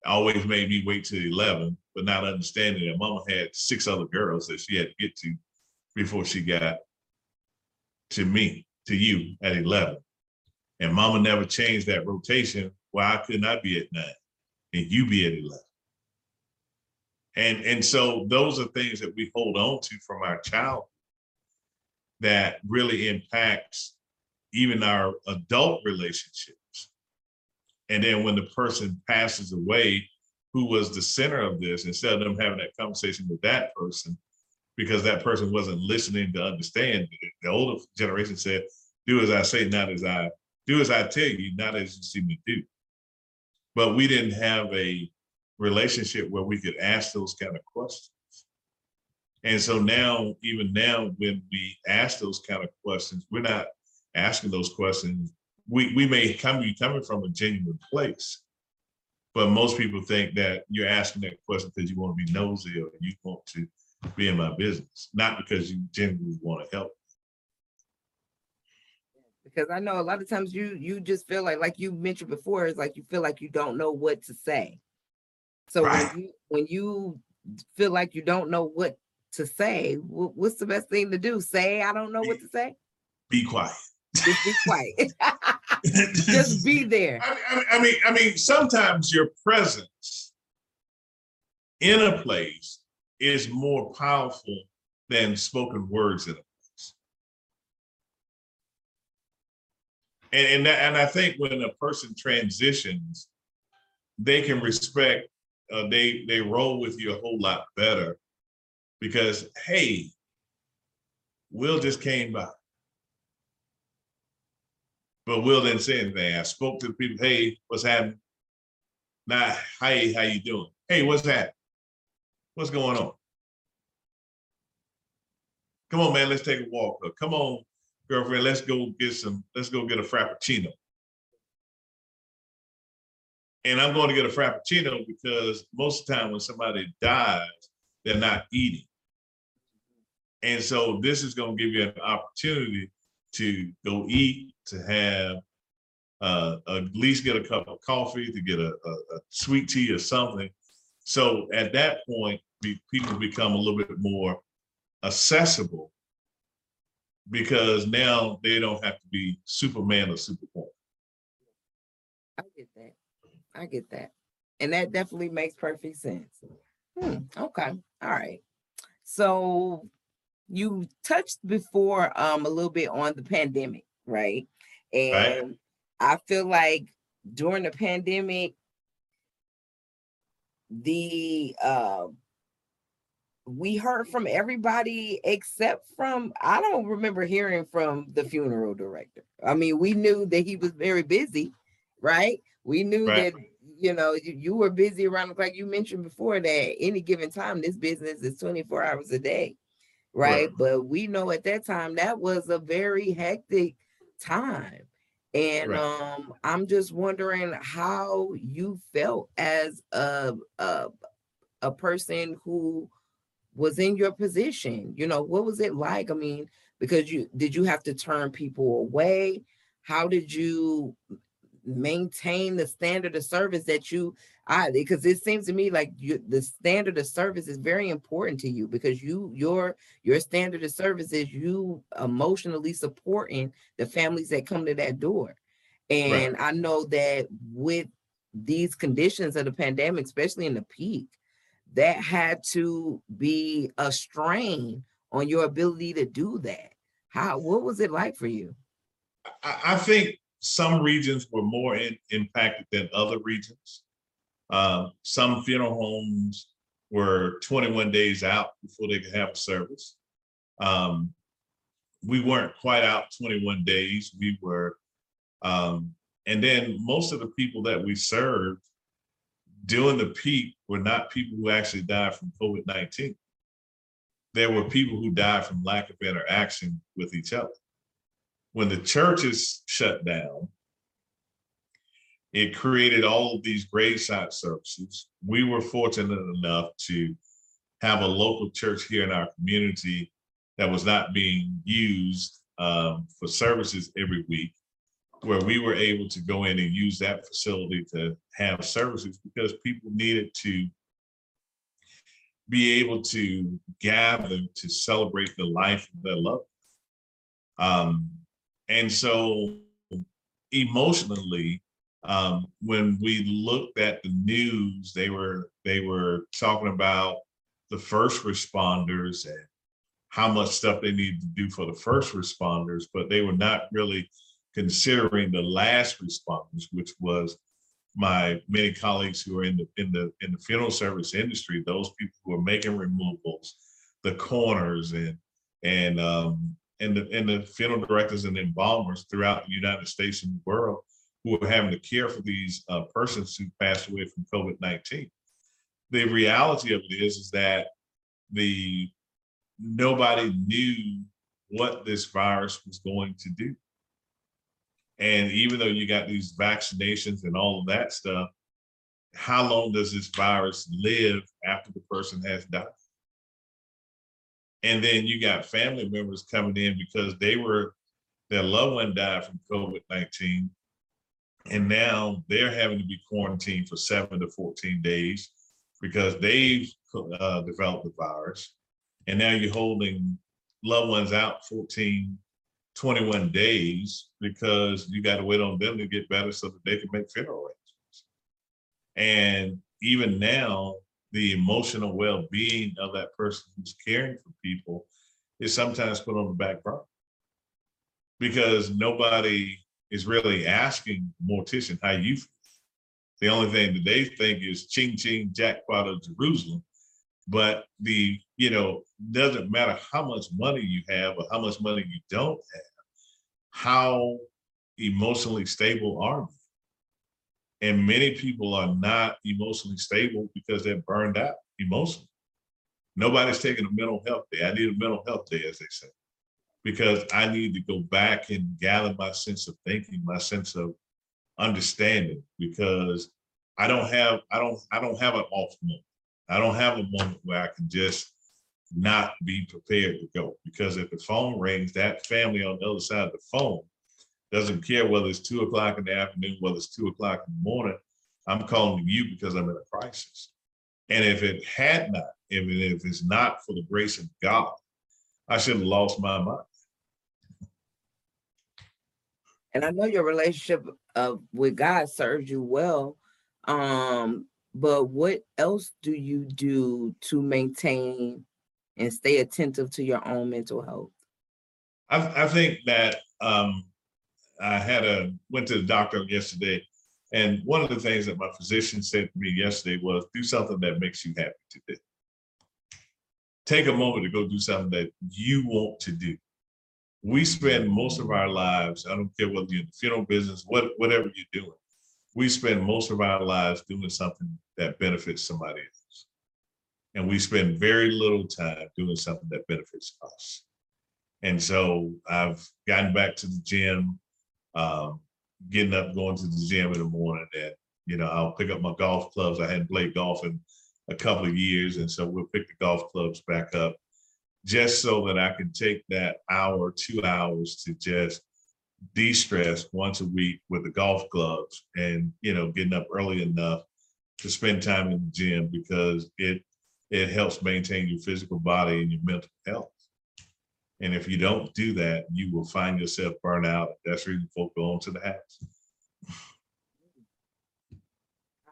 always made me wait till 11, but not understanding that mama had six other girls that she had to get to before she got to me, to you at 11. And mama never changed that rotation. Why could not be at nine and you be at 11? And, and so those are things that we hold on to from our childhood that really impacts even our adult relationships. And then when the person passes away, who was the center of this, instead of them having that conversation with that person, because that person wasn't listening to understand. The older generation said, do as I say, not as I do as I tell you, not as you see me do. But we didn't have a relationship where we could ask those kind of questions. And so now, even now, when we ask those kind of questions, we're not asking those questions. We we may come be coming from a genuine place, but most people think that you're asking that question because you want to be nosy or you want to be in my business, not because you genuinely want to help. Because I know a lot of times you you just feel like like you mentioned before, is like you feel like you don't know what to say. So Right. when you when you feel like you don't know what to say, what's the best thing to do? Say I don't know what to say. Be quiet. Just be quiet. just be there. I, I, mean, I mean, sometimes your presence in a place is more powerful than spoken words in a place. And and, that, and I think when a person transitions, they can respect. Uh, they they roll with you a whole lot better because hey, Will just came by. But Will didn't say anything. I spoke to the people, hey, what's happening? Nah, hey, how you doing? Hey, what's happening? What's going on? Come on, man, let's take a walk. Or, Come on, girlfriend, let's go get some, let's go get a frappuccino. And I'm going to get a frappuccino because most of the time when somebody dies, they're not eating. And so this is going to give you an opportunity to go eat, to have uh, at least get a cup of coffee, to get a, a, a sweet tea or something. So at that point, be, people become a little bit more accessible because now they don't have to be Superman or Superwoman. I get that. I get that. And that definitely makes perfect sense. Hmm, okay. All right. So you touched before um a little bit on the pandemic, right? And I feel like during the pandemic, the uh we heard from everybody except from I don't remember hearing from the funeral director. I mean, we knew that he was very busy, right? We knew Right. that you know you, you were busy around the clock. You mentioned before that any given time this business is 24 hours a day, right? Right. But we know at that time that was a very hectic time. And Right. um I'm just wondering how you felt as a a a person who was in your position you know what was it like i mean because you did you have to turn people away how did you maintain the standard of service that you i because it seems to me like you the standard of service is very important to you because you your your standard of service is you emotionally supporting the families that come to that door and i know that with these conditions of the pandemic especially in the peak that had to be a strain on your ability to do that. How what was it like for you? I, I think some regions were more in, impacted than other regions. Uh, some funeral homes were 21 days out before they could have a service. Um, we weren't quite out 21 days. We were, um, and then most of the people that we served during the peak were not people who actually died from COVID 19. There were people who died from lack of interaction with each other when the churches shut down, it created all of these graveside services. We were fortunate enough to have a local church here in our community that was not being used um, for services every week, where we were able to go in and use that facility to have services because people needed to be able to gather to celebrate the life of their loved. Um, and so emotionally, um, when we looked at the news, they were they were talking about the first responders and how much stuff they needed to do for the first responders, but they were not really considering the last responders, which was my many colleagues who are in the in the in the funeral service industry, those people who are making removals, the coroners and and um, and the and the funeral directors and embalmers throughout the United States and the world who are having to care for these uh, persons who passed away from COVID nineteen. The reality of it is is that the nobody knew what this virus was going to do. And even though you got these vaccinations and all of that stuff, how long does this virus live after the person has died? And then you got family members coming in because they were, their loved one died from COVID 19. And now they're having to be quarantined for seven to 14 days because they've uh, developed the virus. And now you're holding loved ones out 14, 21 days because you got to wait on them to get better so that they can make funeral arrangements. And even now, the emotional well-being of that person who's caring for people is sometimes put on the back burner because nobody is really asking mortician how you feel. The only thing that they think is ching ching jackpot of Jerusalem. But the, you know, doesn't matter how much money you have or how much money you don't have, how emotionally stable are you? And many people are not emotionally stable because they're burned out emotionally. Nobody's taking a mental health day. I need a mental health day, as they say, because I need to go back and gather my sense of thinking, my sense of understanding, because I don't have, I don't, I don't have an off moment. I don't have a moment where I can just not be prepared to go. Because if the phone rings, that family on the other side of the phone doesn't care whether it's two o'clock in the afternoon, whether it's two o'clock in the morning. I'm calling you because I'm in a crisis. And if it had not, if, it, if it's not for the grace of God, I should have lost my mind. And I know your relationship uh, with God serves you well. Um, but what else do you do to maintain and stay attentive to your own mental health? I, I think that um, I had a went to the doctor yesterday, and one of the things that my physician said to me yesterday was, "Do something that makes you happy today. Take a moment to go do something that you want to do." We spend most of our lives, I don't care whether you're in the funeral business, what whatever you're doing, we spend most of our lives doing something that benefits somebody else. And we spend very little time doing something that benefits us. And so I've gotten back to the gym, um, getting up, going to the gym in the morning and, you know, I'll pick up my golf clubs. I hadn't played golf in a couple of years. And so we'll pick the golf clubs back up just so that I can take that hour, two hours to just de-stress once a week with the golf clubs and you know getting up early enough to spend time in the gym because it it helps maintain your physical body and your mental health and if you don't do that you will find yourself burn out. That's the reason folk go on to the house.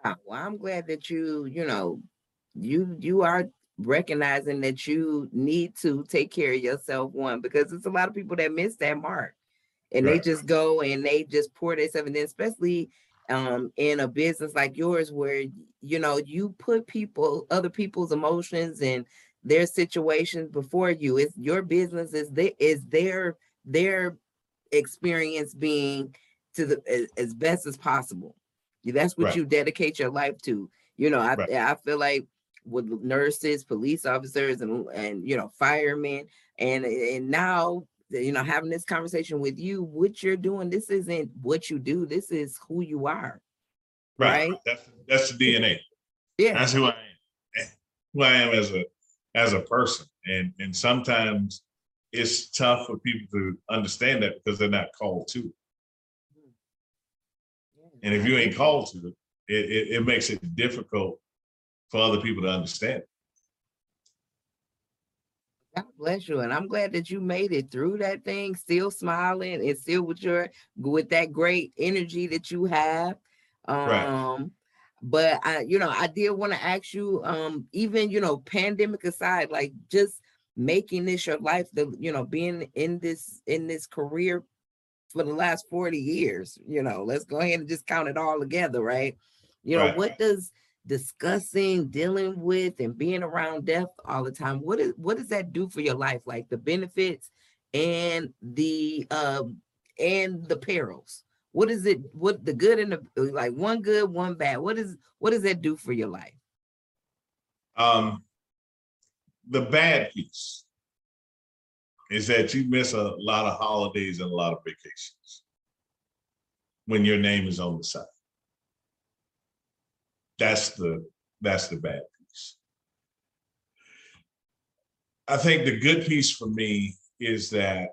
Ah, Well, I'm glad that you, you know, you you are recognizing that you need to take care of yourself one because it's a lot of people that miss that mark. And they just go and they just pour themselves and then especially um in a business like yours where you know you put people other people's emotions and their situations before you. It's your business is their is their their experience being to the as, best as possible. That's what Right. you dedicate your life to. You know i Right. i feel like with nurses police officers and and you know firemen and and now you know having this conversation with you what you're doing this isn't what you do this is who you are. Right, Right. that's that's the dna yeah. That's who i am. Who i am as a as a person and and sometimes it's tough for people to understand that because they're not called to it hmm. And if you ain't called to it, it, it, it makes it difficult for other people to understand. God bless you. And I'm glad that you made it through that thing, still smiling and still with your with that great energy that you have. Right. Um, But I, you know, I did want to ask you, um, even you know, pandemic aside, like just making this your life, the you know, being in this in this career for the last 40 years. You know, let's go ahead and just count it all together, right? You know, Right. what does discussing, dealing with, and being around death all the time, what is what does that do for your life? Like the benefits and the um and the perils. What is it? What the good and the like one good, one bad. What is what does that do for your life? Um, the bad piece is that you miss a lot of holidays and a lot of vacations when your name is on the side. That's the that's the bad piece. I think the good piece for me is that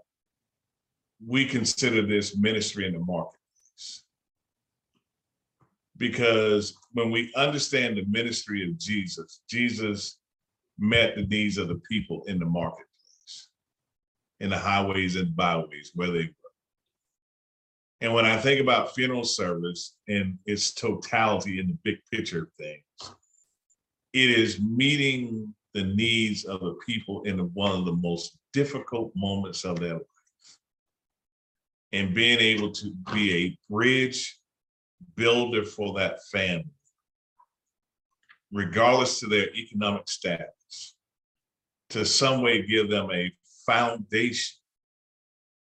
we consider this ministry in the marketplace. Because when we understand the ministry of Jesus, Jesus met the needs of the people in the marketplace, in the highways and byways where they were. And when I think about funeral service and its totality in the big picture of things, it is meeting the needs of the people in one of the most difficult moments of their life. And being able to be a bridge builder for that family, regardless to their economic status, to some way give them a foundation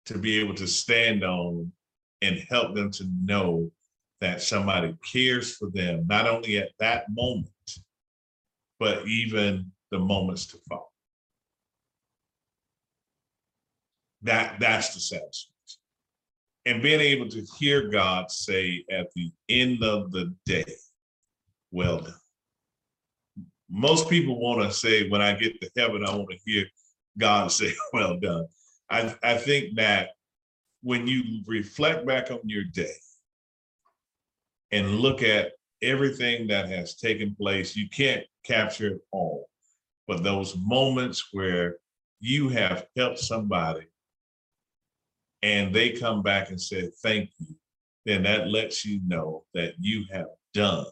to be able to stand on and help them to know that somebody cares for them, not only at that moment, but even the moments to follow. That that's the satisfaction. And being able to hear God say at the end of the day, well done. Most people want to say, when I get to heaven, I want to hear God say, well done. I, I think that when you reflect back on your day and look at everything that has taken place, you can't capture it all. But those moments where you have helped somebody and they come back and say, thank you, then that lets you know that you have done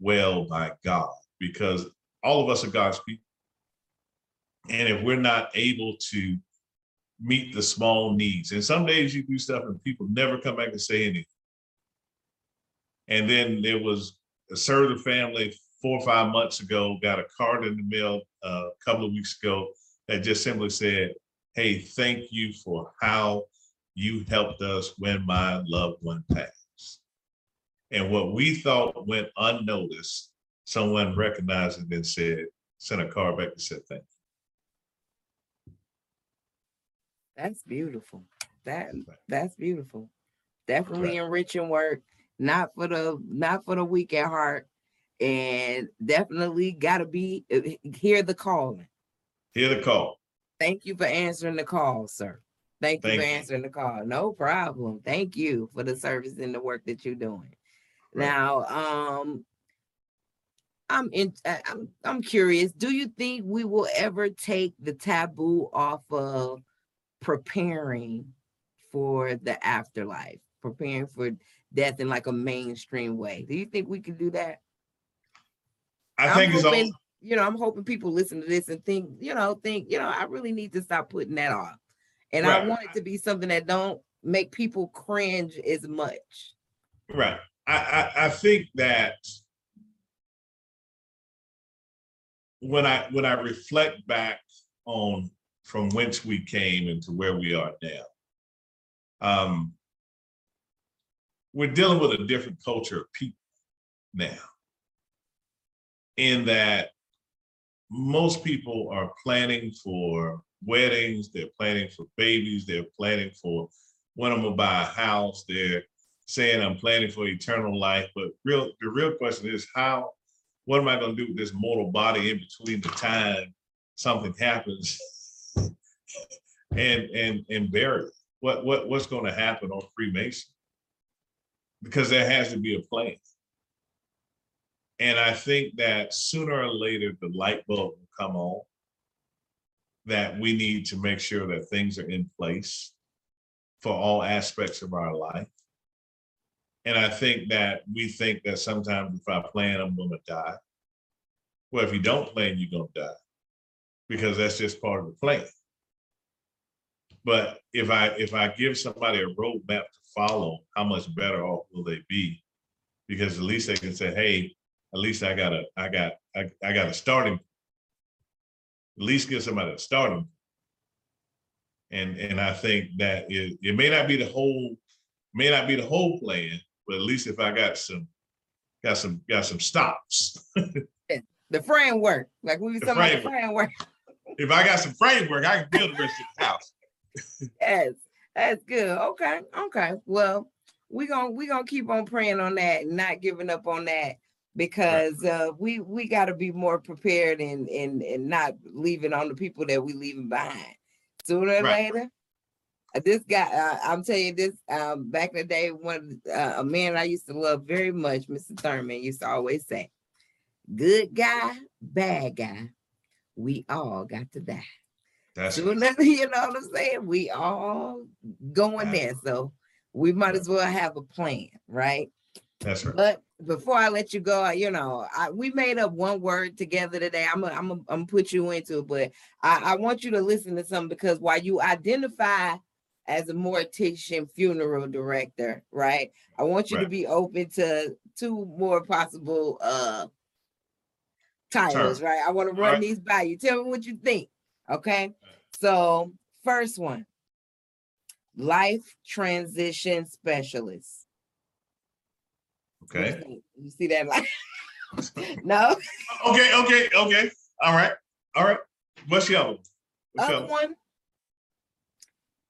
well by God because all of us are God's people. And if we're not able to meet the small needs, and some days you do stuff and people never come back and say anything. And then there was a the family four or five months ago, got a card in the mail uh, a couple of weeks ago that just simply said, hey, thank you for how you helped us when my loved one passed. And what we thought went unnoticed, someone recognized it and said, sent a card back and said, thank you. That's beautiful. That that's beautiful. Definitely enriching work, not for the not for the weak at heart, and definitely gotta be uh, hear the calling. Hear the call. Thank you for answering the call, sir. Thank you Thank for you. answering the call. No problem. Thank you for the service and the work that you're doing. Right. Now, um, I'm in. I- I'm I'm curious. Do you think we will ever take the taboo off of preparing for the afterlife, preparing for death in like a mainstream way? Do you think we can do that? I I'm think it's all, you know, I'm hoping people listen to this and think, you know, think, you know, I really need to stop putting that off. And I want it to be something that don't make people cringe as much. right. I, I, I think that when I, when I reflect back on from whence we came and to where we are now, um, we're dealing with a different culture of people now. In that most people are planning for weddings, they're planning for babies, they're planning for when I'm gonna buy a house, they're saying I'm planning for eternal life. But real the real question is how, what am I gonna do with this mortal body in between the time something happens and and and bury it? What what what's gonna happen on cremation? Because there has to be a plan. And I think that sooner or later, the light bulb will come on. That we need to make sure that things are in place for all aspects of our life. And I think that we think that sometimes if I plan, I'm gonna die. Well, if you don't plan, you're gonna die. Because that's just part of the plan. But if I if I give somebody a roadmap to follow, how much better off will they be? Because at least they can say, hey, at least I got a I got I, I got a starting. At least give somebody a starting. And and I think that it, it may not be the whole may not be the whole plan, but at least if I got some got some got some stops. the framework, like we were talking about the framework. if I got some framework, I can build the rest of the house. yes, that's good. Okay, okay. Well, we're gonna we're gonna keep on praying on that and not giving up on that because uh, we we got to be more prepared and and and not leaving on the people that we leaving behind. Sooner or right. later, uh, this guy, uh, I'm telling you this. Um, back in the day, one uh, a man I used to love very much, Mr. Thurman, used to always say, "Good guy, bad guy, we all got to die." That's so, you know what I'm saying? We all going there, so we might as well have a plan, right? That's right. But before I let you go, you know, I, we made up one word together today. I'm gonna I'm a, I'm put you into it, but I, I want you to listen to something because while you identify as a mortician funeral director, right? I want you right. to be open to two more possible uh titles, right? I want to run right. these by you. Tell me what you think. Okay. So, first one life transition specialist. Okay. You see that? Like, no. Okay. Okay. Okay. All right. All right. What's the other one? What's other, other one?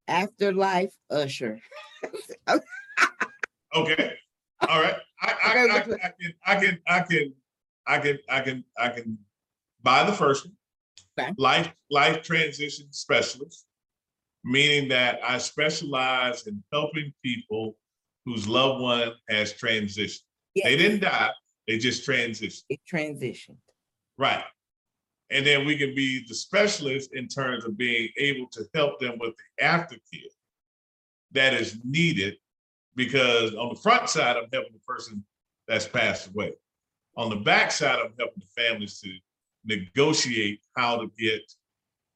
Afterlife usher. okay. All right. I, I, I, I, can I can I can I can I can I can buy the first one. Okay. Life life transition specialist, meaning that I specialize in helping people whose loved one has transitioned. Yes. They didn't die, they just transitioned. It transitioned. Right. And then we can be the specialist in terms of being able to help them with the aftercare that is needed because on the front side, I'm helping the person that's passed away. On the back side, I'm helping the families to negotiate how to get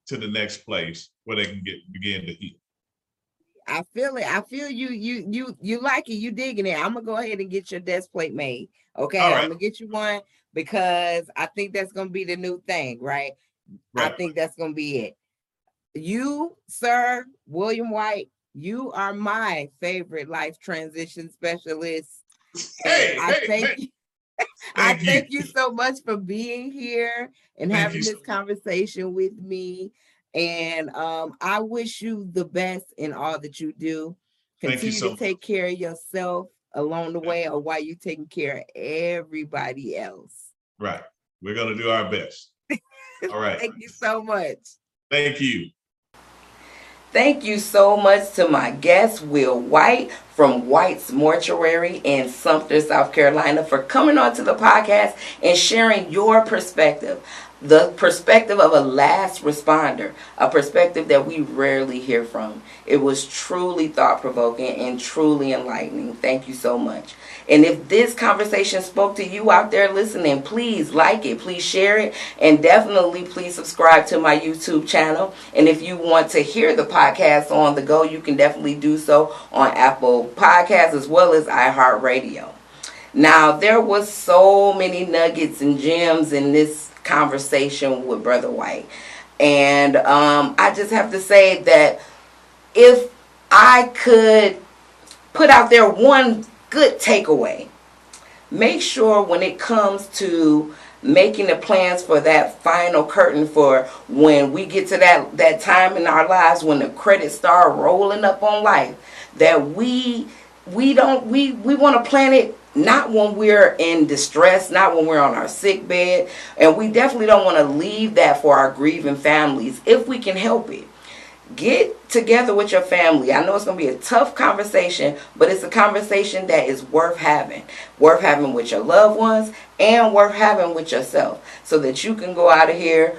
to the next place where they can get begin to heal. I feel it. I feel you. You you you like it. You digging it. I'm gonna go ahead and get your desk plate made. Okay, right. I'm gonna get you one because I think that's gonna be the new thing, right? right? I think that's gonna be it. You, sir, William White, you are my favorite life transition specialist. Hey, I hey, thank hey. you. I thank you. you so much for being here and thank having this so conversation with me. And um, I wish you the best in all that you do. Continue you so to take care of yourself along the way or while you're taking care of everybody else. Right. We're going to do our best. All right. Thank you so much. Thank you. Thank you so much to my guest, Will White from White's Mortuary in Sumter, South Carolina, for coming on to the podcast and sharing your perspective the perspective of a last responder, a perspective that we rarely hear from. It was truly thought provoking and truly enlightening. Thank you so much. And if this conversation spoke to you out there listening, please like it, please share it, and definitely please subscribe to my YouTube channel. And if you want to hear the podcast on the go, you can definitely do so on Apple Podcasts as well as iHeartRadio. Now, there was so many nuggets and gems in this conversation with Brother White. And um, I just have to say that if I could put out there one good takeaway, make sure when it comes to making the plans for that final curtain for when we get to that that time in our lives when the credits start rolling up on life that we we don't we we want to plan it not when we're in distress, not when we're on our sick bed. And we definitely don't want to leave that for our grieving families if we can help it. Get together with your family. I know it's going to be a tough conversation, but it's a conversation that is worth having. Worth having with your loved ones and worth having with yourself so that you can go out of here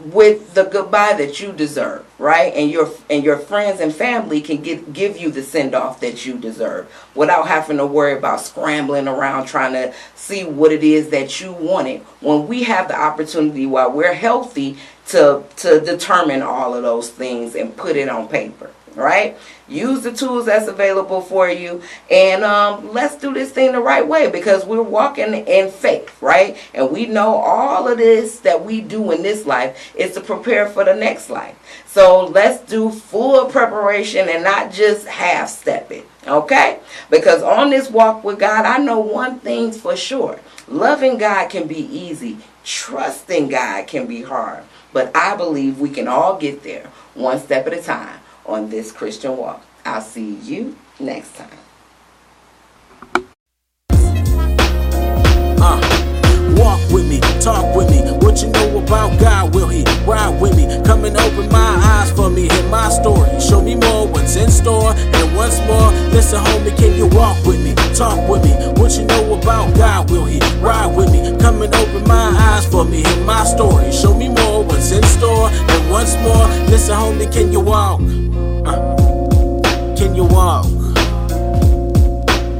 with the goodbye that you deserve, right? And your and your friends and family can get give you the send off that you deserve without having to worry about scrambling around trying to see what it is that you wanted. When we have the opportunity while we're healthy to to determine all of those things and put it on paper. Right? Use the tools that's available for you, and um, let's do this thing the right way because we're walking in faith, right? And we know all of this that we do in this life is to prepare for the next life. So let's do full preparation and not just half stepping, okay? Because on this walk with God, I know one thing for sure loving God can be easy, trusting God can be hard. But I believe we can all get there one step at a time on this Christian walk. I'll see you next time. Uh, walk with me, talk with me. What you know about God? Will He ride with me? Come and open my eyes for me. Hear my story. Show me more what's in store. And once more, listen, homie, can you walk with me? Talk with me. What you know about God? Will He ride with me? Come and open my eyes for me. Hear my story. Show me more what's in store. And once more, listen, homie, can you walk? Uh, can you walk?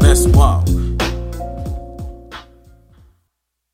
Let's walk.